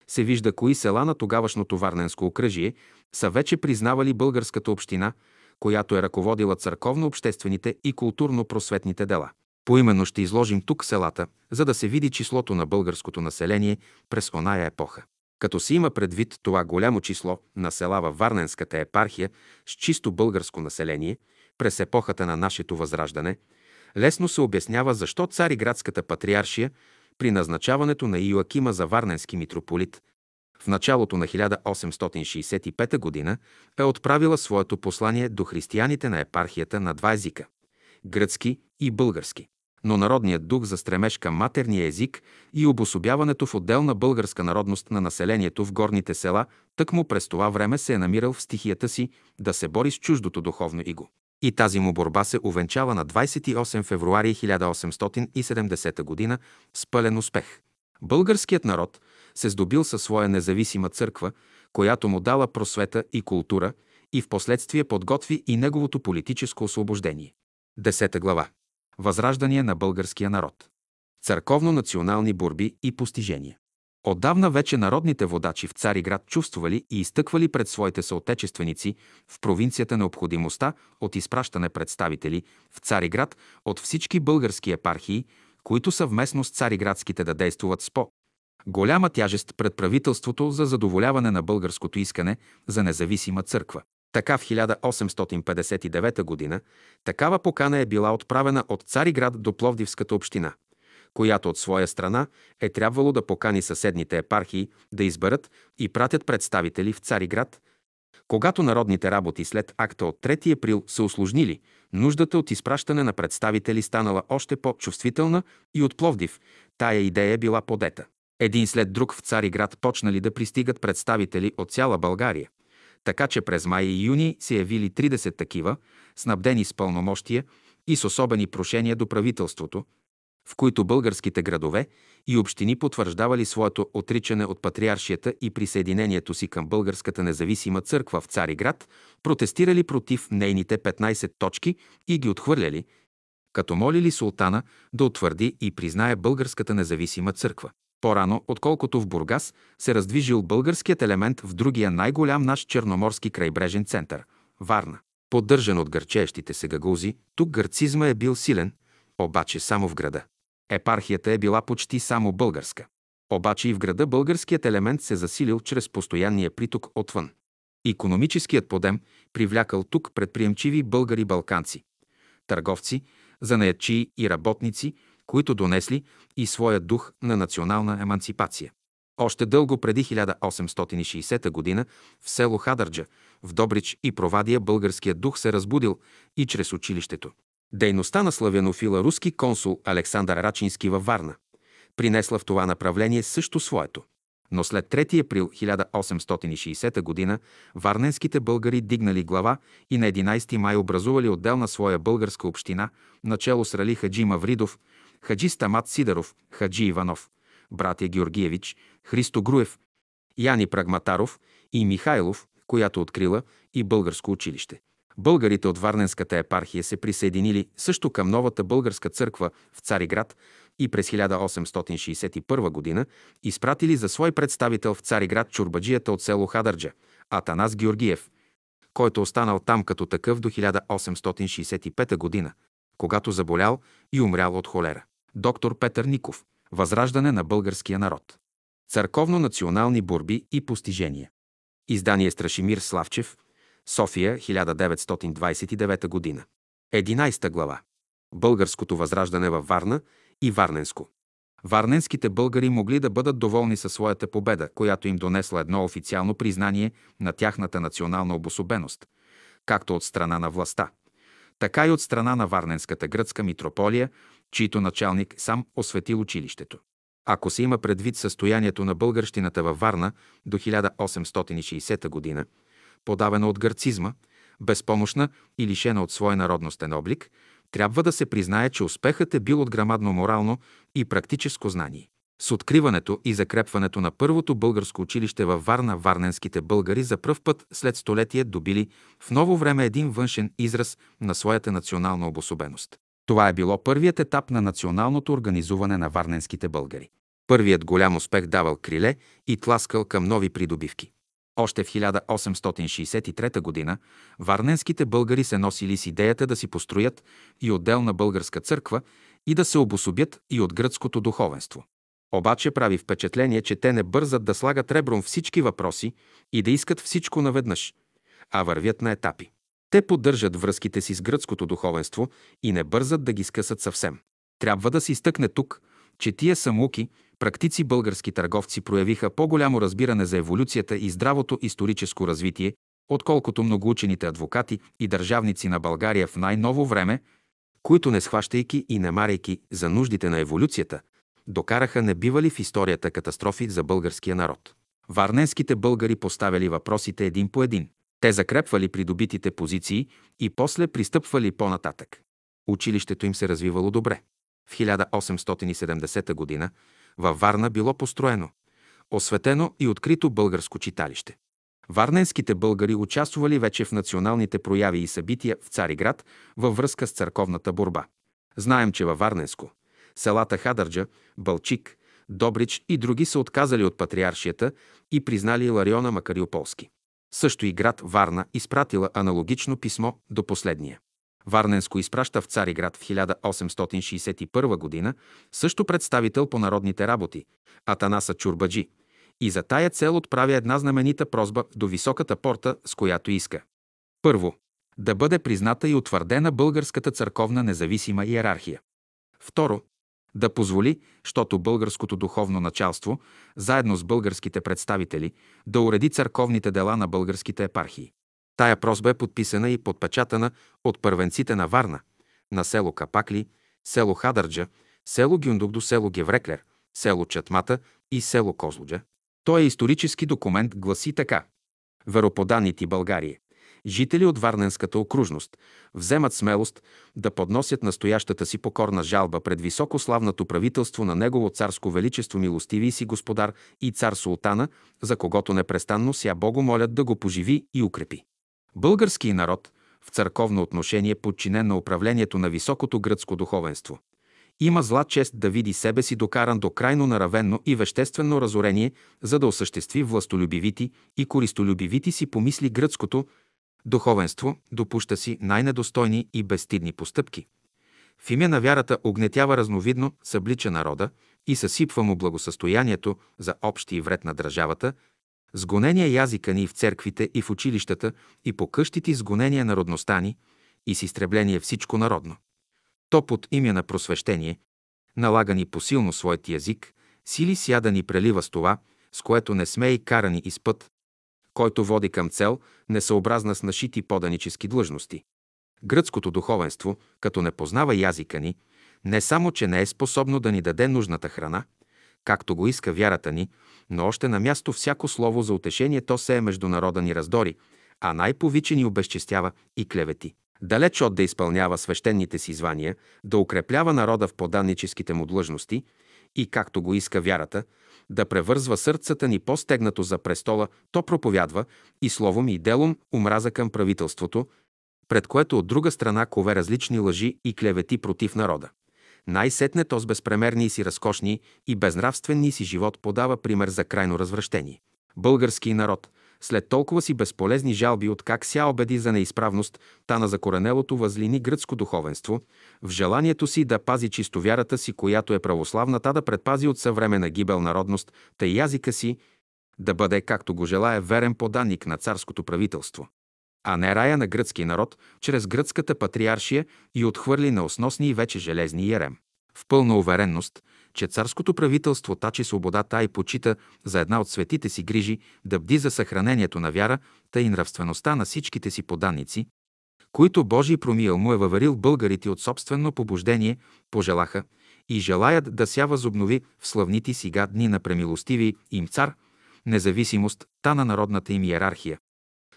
се вижда кои села на тогавашното Варненско окръжие са вече признавали българската община, която е ръководила църковно-обществените и културно-просветните дела. Поименно ще изложим тук селата, за да се види числото на българското население през оная епоха. Като се има предвид това голямо число на села във Варненската епархия с чисто българско население през епохата на нашето възраждане, лесно се обяснява защо цариградската патриаршия при назначаването на Иоакима за Варненски митрополит в началото на 1865 г. е отправила своето послание до християните на епархията на два езика – гръцки и български. Но народният дух за стремеж към матерния език и обособяването в отделна българска народност на населението в горните села тъкмо през това време се е намирал в стихията си да се бори с чуждото духовно иго. И тази му борба се увенчава на 28 февруари 1870 г. с пълен успех. Българският народ се здобил със своя независима църква, която му дала просвета и култура и в последствие подготви и неговото политическо освобождение. Десета глава. Възраждане на българския народ. Църковно-национални борби и постижения. Отдавна вече народните водачи в Цариград чувствували и изтъквали пред своите съотечественици в провинцията необходимостта от изпращане представители в Цариград от всички български епархии, които съвместно с цариградските да действуват с по голяма тяжест пред правителството за задоволяване на българското искане за независима църква. Така в 1859 г. такава покана е била отправена от Цариград до Пловдивската община, която от своя страна е трябвало да покани съседните епархии да изберат и пратят представители в Цариград. Когато народните работи след акта от 3 април се усложнили, нуждата от изпращане на представители станала още по-чувствителна и от Пловдив тая идея е била подета. Един след друг в Цариград почнали да пристигат представители от цяла България така че през май и юни се явили 30 такива, снабдени с пълномощия и с особени прошения до правителството, в които българските градове и общини потвърждавали своето отричане от патриаршията и присъединението си към Българската независима църква в Цариград, протестирали против нейните 15 точки и ги отхвърляли, като молили султана да утвърди и признае Българската независима църква. По-рано, отколкото в Бургас, се раздвижил българският елемент в другия най-голям наш черноморски крайбрежен център – Варна. Поддържан от гърчеещите се гагузи, тук гърцизма е бил силен, обаче само в града. Епархията е била почти само българска. Обаче и в града българският елемент се засилил чрез постоянния приток отвън. Икономическият подем привлякал тук предприемчиви българи-балканци, търговци, занаятчии и работници, които донесли и своя дух на национална еманципация. Още дълго преди 1860 г. в село Хадърджа, в Добрич и Провадия българският дух се разбудил и чрез училището. Дейността на славянофила руски консул Александър Рачински във Варна принесла в това направление също своето. Но след 3 април 1860 г. варненските българи дигнали глава и на 11 май образували отделна своя българска община, начало с Рали Хаджи Мавридов, Хаджи Стамат Сидоров, Хаджи Иванов, братя Георгиевич, Христо Груев, Яни Прагматаров и Михайлов, която открила и българско училище. Българите от Варненската епархия се присъединили също към новата българска църква в Цариград и през 1861 г. изпратили за свой представител в Цариград чурбаджията от село Хадърджа, Атанас Георгиев, който останал там като такъв до 1865 г., когато заболял и умрял от холера. Доктор Петър Ников. Възраждане на българския народ. Църковно-национални борби и постижения. Издание Страшимир Славчев. София, 1929 година. 11 глава. Българското възраждане във Варна и Варненско. Варненските българи могли да бъдат доволни със своята победа, която им донесла едно официално признание на тяхната национална обособеност, както от страна на властта, така и от страна на Варненската гръцка митрополия, чийто началник сам осветил училището. Ако се има предвид състоянието на българщината във Варна до 1860 г., подавена от гърцизма, безпомощна и лишена от свой народностен облик, трябва да се признае, че успехът е бил от грамадно морално и практическо знание. С откриването и закрепването на първото българско училище във Варна, варненските българи за пръв път след столетие добили в ново време един външен израз на своята национална обособеност. Това е било първият етап на националното организуване на варненските българи. Първият голям успех давал криле и тласкал към нови придобивки. Още в 1863 г. варненските българи се носили с идеята да си построят и отделна българска църква и да се обособят и от гръцкото духовенство. Обаче прави впечатление, че те не бързат да слагат ребром всички въпроси и да искат всичко наведнъж, а вървят на етапи. Те поддържат връзките си с гръцкото духовенство и не бързат да ги скъсат съвсем. Трябва да се изтъкне тук, че тия самуки, практици български търговци проявиха по-голямо разбиране за еволюцията и здравото историческо развитие, отколкото многоучените адвокати и държавници на България в най-ново време, които не схващайки и не марайки за нуждите на еволюцията, докараха небивали в историята катастрофи за българския народ. Варненските българи поставяли въпросите един по един. Те закрепвали придобитите позиции и после пристъпвали по-нататък. Училището им се развивало добре. В 1870 г. във Варна било построено, осветено и открито българско читалище. Варненските българи участвали вече в националните прояви и събития в Цариград във връзка с църковната борба. Знаем, че във Варненско, селата Хадърджа, Балчик, Добрич и други са отказали от патриаршията и признали Лариона Макариополски. Също и град Варна изпратила аналогично писмо до последния. Варненско изпраща в Цариград в 1861 г. също представител по народните работи, Атанаса Чурбаджи, и за тая цел отправя една знаменита прозба до високата порта, с която иска. Първо, да бъде призната и утвърдена българската църковна независима иерархия. Второ, да позволи, щото българското духовно началство, заедно с българските представители, да уреди църковните дела на българските епархии. Тая просба е подписана и подпечатана от първенците на Варна, на село Капакли, село Хадърджа, село Гюндук село Гевреклер, село Чатмата и село Козлуджа. Той е исторически документ, гласи така. Вероподаните България, жители от Варненската окружност, вземат смелост да подносят настоящата си покорна жалба пред високославното правителство на Негово царско величество милостиви си господар и цар Султана, за когото непрестанно ся Богу молят да го поживи и укрепи. Български народ, в църковно отношение подчинен на управлението на високото гръцко духовенство, има зла чест да види себе си докаран до крайно наравенно и веществено разорение, за да осъществи властолюбивити и користолюбивити си помисли гръцкото духовенство, допуща си най-недостойни и безстидни постъпки. В име на вярата огнетява разновидно, съблича народа и съсипва му благосъстоянието за общи и вред на държавата, с гонения язика ни в церквите и в училищата и по къщите с гонения народността ни и с изтребление всичко народно. То под име на просвещение, налагани посилно своят язик, сили ся да ни прелива с това, с което не сме и карани из път, който води към цел, несъобразна с нашити поданически длъжности. Гръцкото духовенство, като не познава язика ни, не само, че не е способно да ни даде нужната храна, както го иска вярата ни, но още на място всяко слово за утешение то се е между народа ни раздори, а най-повиче ни обезчестява и клевети. Далеч от да изпълнява свещените си звания, да укреплява народа в поданническите му длъжности и, както го иска вярата, да превързва сърцата ни по-стегнато за престола, то проповядва и словом и делом омраза към правителството, пред което от друга страна кове различни лъжи и клевети против народа. Най-сетне то с безпремерни си разкошни и безнравствени си живот подава пример за крайно развращение. Български народ, след толкова си безполезни жалби от как ся обеди за неизправност, та на закоренелото възлини гръцко духовенство, в желанието си да пази чисто вярата си, която е православна, та да предпази от съвременна гибел народност, тъй язика си да бъде, както го желая, верен поданник на царското правителство а не рая на гръцки народ, чрез гръцката патриаршия и отхвърли на основни и вече железни ярем. В пълна уверенност, че царското правителство тачи свободата и почита за една от светите си грижи да бди за съхранението на вяра, и нравствеността на всичките си поданници, които Божий промил му е въверил българите от собствено побуждение, пожелаха и желаят да ся възобнови в славните сега дни на премилостиви им цар, независимост та на народната им иерархия,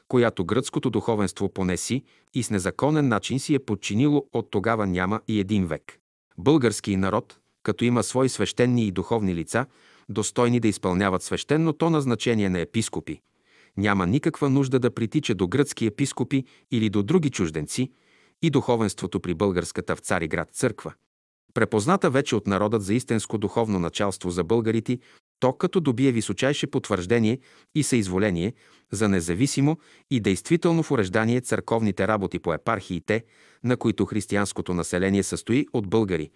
която гръцкото духовенство понеси и с незаконен начин си е подчинило от тогава няма и един век. Български народ, като има свои свещени и духовни лица, достойни да изпълняват свещеното назначение на епископи, няма никаква нужда да притича до гръцки епископи или до други чужденци и духовенството при българската в Цариград църква. Препозната вече от народът за истинско духовно началство за българите, то като добие височайше потвърждение и съизволение за независимо и действително в уреждание църковните работи по епархиите, на които християнското население състои от българи,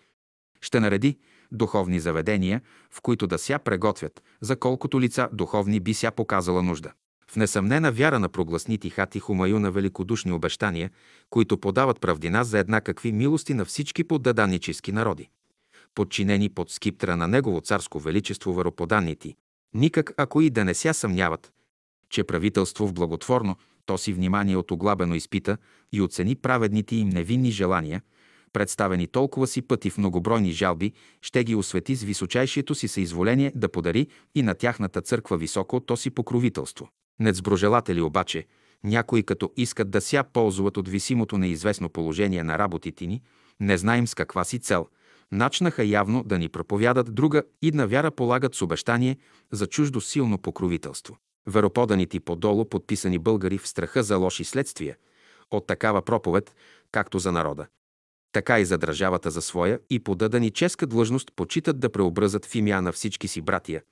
ще нареди духовни заведения, в които да ся преготвят, за колкото лица духовни би ся показала нужда. В несъмнена вяра на прогласните хати Хумаю на великодушни обещания, които подават правдина за еднакви милости на всички поддаданически народи подчинени под скиптра на Негово царско величество вероподаннити, никак ако и да не ся съмняват, че правителство в благотворно, то си внимание от оглабено изпита и оцени праведните им невинни желания, представени толкова си пъти в многобройни жалби, ще ги освети с височайшието си съизволение да подари и на тяхната църква високо то си покровителство. Нецброжелатели обаче, някои като искат да ся ползват от висимото неизвестно положение на работите ни, не знаем с каква си цел, начнаха явно да ни проповядат друга идна вяра полагат с обещание за чуждо силно покровителство. Вероподаните подолу подписани българи в страха за лоши следствия от такава проповед, както за народа, така и за държавата за своя и подадани ческа длъжност почитат да преобразат в имя на всички си братия.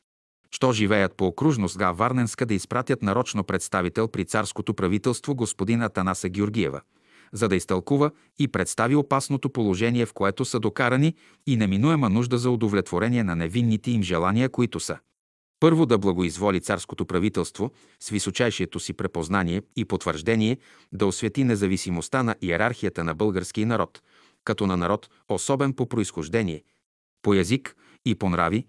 Що живеят по окружност га Варненска да изпратят нарочно представител при царското правителство господин Атанаса Георгиева, за да изтълкува и представи опасното положение, в което са докарани и неминуема нужда за удовлетворение на невинните им желания, които са – първо да благоизволи царското правителство с височайшието си препознание и потвърждение да освети независимостта на иерархията на българския народ, като на народ особен по происхождение, по язик и по нрави,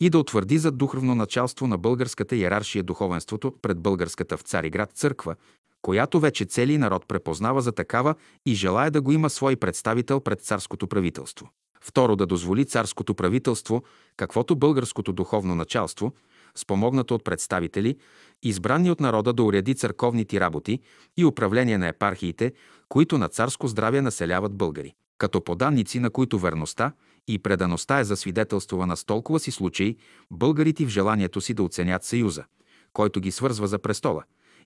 и да утвърди за духовно началство на българската иераршия духовенството пред българската в Цариград църква, която вече цели народ препознава за такава и желая да го има свой представител пред царското правителство. Второ, да дозволи царското правителство, каквото българското духовно началство – спомогнато от представители, избрани от народа да уреди църковните работи и управление на епархиите, които на царско здраве населяват българи. Като поданници, на които верността и предаността е засвидетелствана с толкова си случаи, българите в желанието си да оценят съюза, който ги свързва за престола,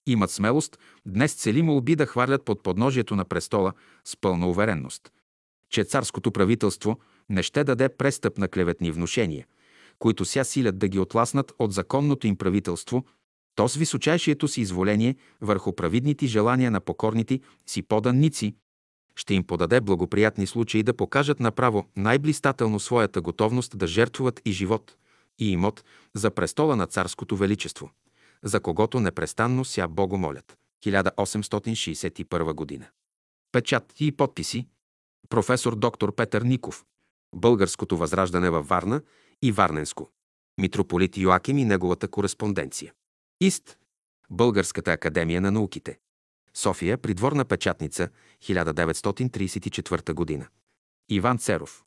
имат смелост днес цели молби да хвърлят под подножието на престола с пълна уверенност, че царското правителство не ще даде престъп на клеветни внушения – които ся силят да ги отласнат от законното им правителство, то с височайшието си изволение върху правидните желания на покорните си поданници ще им подаде благоприятни случаи да покажат направо най-блистателно своята готовност да жертвуват и живот, и имот за престола на царското величество, за когото непрестанно ся Бого молят. 1861 година. Печат и подписи професор доктор Петър Ников. Българското възраждане във Варна и Варненско. Митрополит Йоаким и неговата кореспонденция. Ист. Българската академия на науките. София, придворна печатница, 1934 година. Иван Церов.